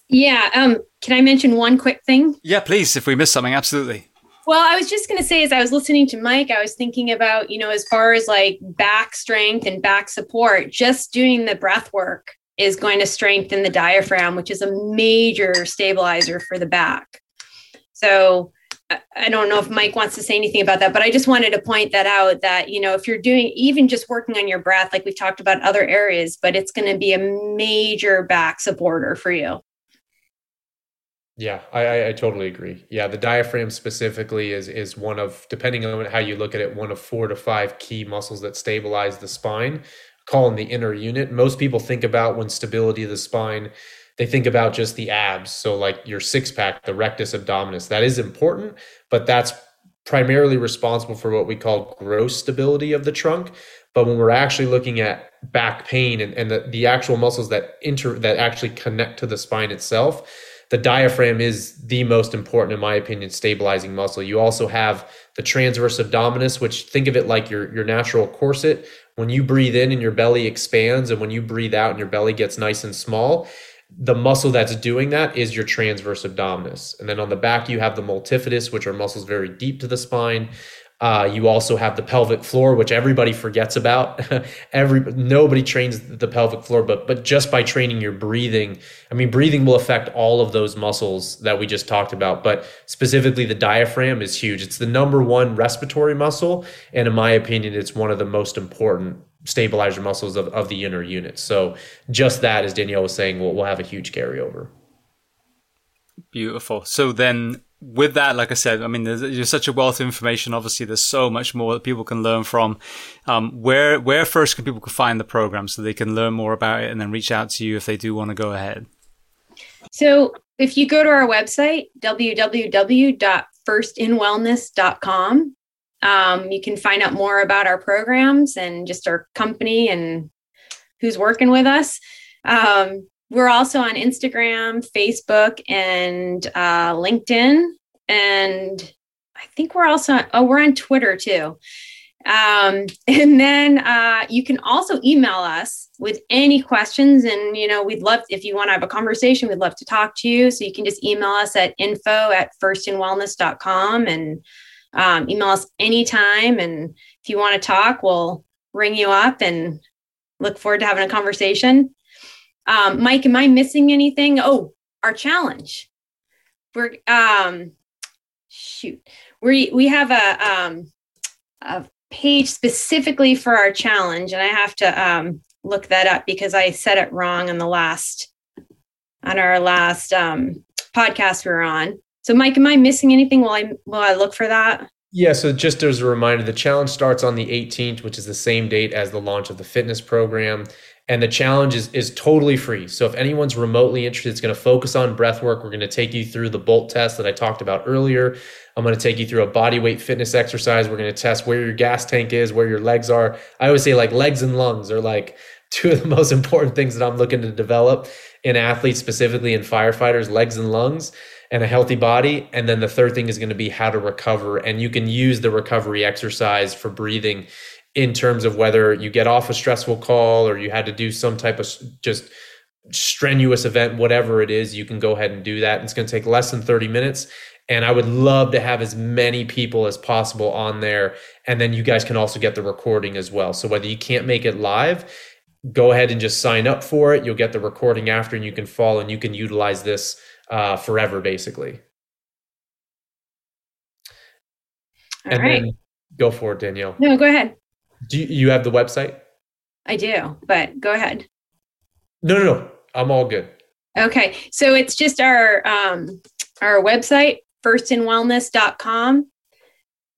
Yeah. Um, can I mention one quick thing? Yeah, please. If we miss something, absolutely. Well, I was just going to say, as I was listening to Mike, I was thinking about, you know, as far as like back strength and back support, just doing the breath work is going to strengthen the diaphragm, which is a major stabilizer for the back. So I don't know if Mike wants to say anything about that, but I just wanted to point that out that, you know, if you're doing even just working on your breath, like we've talked about other areas, but it's going to be a major back supporter for you. Yeah, I, I totally agree. Yeah, the diaphragm specifically is is one of, depending on how you look at it, one of four to five key muscles that stabilize the spine calling the inner unit. Most people think about when stability of the spine, they think about just the abs. So, like your six pack, the rectus abdominis, that is important, but that's primarily responsible for what we call gross stability of the trunk. But when we're actually looking at back pain and, and the, the actual muscles that inter that actually connect to the spine itself, the diaphragm is the most important, in my opinion, stabilizing muscle. You also have the transverse abdominis, which think of it like your, your natural corset. When you breathe in and your belly expands, and when you breathe out and your belly gets nice and small, the muscle that's doing that is your transverse abdominis. And then on the back, you have the multifidus, which are muscles very deep to the spine. Uh, you also have the pelvic floor, which everybody forgets about. Every nobody trains the pelvic floor, but but just by training your breathing, I mean, breathing will affect all of those muscles that we just talked about. But specifically, the diaphragm is huge. It's the number one respiratory muscle, and in my opinion, it's one of the most important stabilizer muscles of, of the inner unit. So just that, as Danielle was saying, will will have a huge carryover. Beautiful. So then with that, like I said, I mean, there's, there's, such a wealth of information. Obviously, there's so much more that people can learn from. Um, where where first can people find the program so they can learn more about it and then reach out to you if they do want to go ahead? So, if you go to our website www.firstinwellness.com, um, you can find out more about our programs and just our company and who's working with us. Um, we're also on Instagram, Facebook, and uh, LinkedIn, and I think we're also oh we're on Twitter too. Um, and then uh, you can also email us with any questions, and you know we'd love if you want to have a conversation, we'd love to talk to you. So you can just email us at info at firstinwellness.com and um, email us anytime. And if you want to talk, we'll ring you up and look forward to having a conversation. Um, Mike, am I missing anything? Oh, our challenge. We're um, shoot, we we have a um, a page specifically for our challenge, and I have to um, look that up because I said it wrong on the last on our last um, podcast we were on. So, Mike, am I missing anything? while I while I look for that? Yeah, so just as a reminder, the challenge starts on the 18th, which is the same date as the launch of the fitness program. And the challenge is, is totally free. So if anyone's remotely interested, it's going to focus on breath work. We're going to take you through the bolt test that I talked about earlier. I'm going to take you through a body weight fitness exercise. We're going to test where your gas tank is, where your legs are. I always say like legs and lungs are like two of the most important things that I'm looking to develop in athletes, specifically in firefighters, legs and lungs and a healthy body. And then the third thing is going to be how to recover. And you can use the recovery exercise for breathing in terms of whether you get off a stressful call or you had to do some type of just strenuous event, whatever it is, you can go ahead and do that. It's going to take less than 30 minutes. And I would love to have as many people as possible on there. And then you guys can also get the recording as well. So whether you can't make it live, go ahead and just sign up for it. You'll get the recording after and you can follow and you can utilize this uh, forever, basically. All and right. then go for it, Danielle. No, go ahead. Do you, you have the website? I do, but go ahead. No, no, no. I'm all good. Okay. So it's just our um our website, firstinwellness.com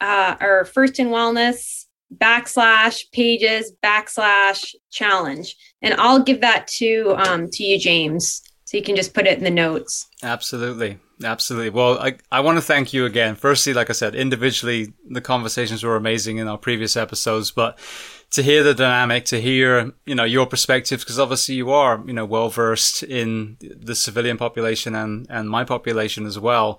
uh, or first in wellness backslash pages backslash challenge and i'll give that to um, to you james so you can just put it in the notes. Absolutely. Absolutely. Well i, I want to thank you again. Firstly like i said individually the conversations were amazing in our previous episodes but to hear the dynamic to hear you know your perspectives because obviously you are you know well versed in the civilian population and and my population as well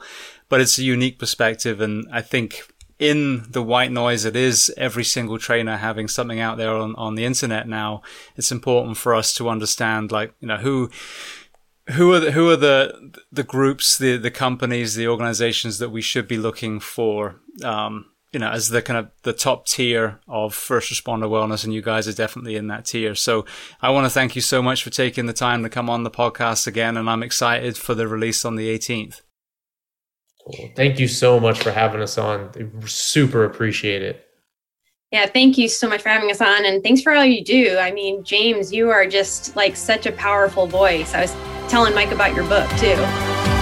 but it's a unique perspective and i think in the white noise it is every single trainer having something out there on, on the internet now, it's important for us to understand like, you know, who who are the, who are the the groups, the the companies, the organizations that we should be looking for um, you know, as the kind of the top tier of first responder wellness, and you guys are definitely in that tier. So I want to thank you so much for taking the time to come on the podcast again, and I'm excited for the release on the 18th. Cool. Thank you so much for having us on. Super appreciate it. Yeah, thank you so much for having us on and thanks for all you do. I mean, James, you are just like such a powerful voice. I was telling Mike about your book too.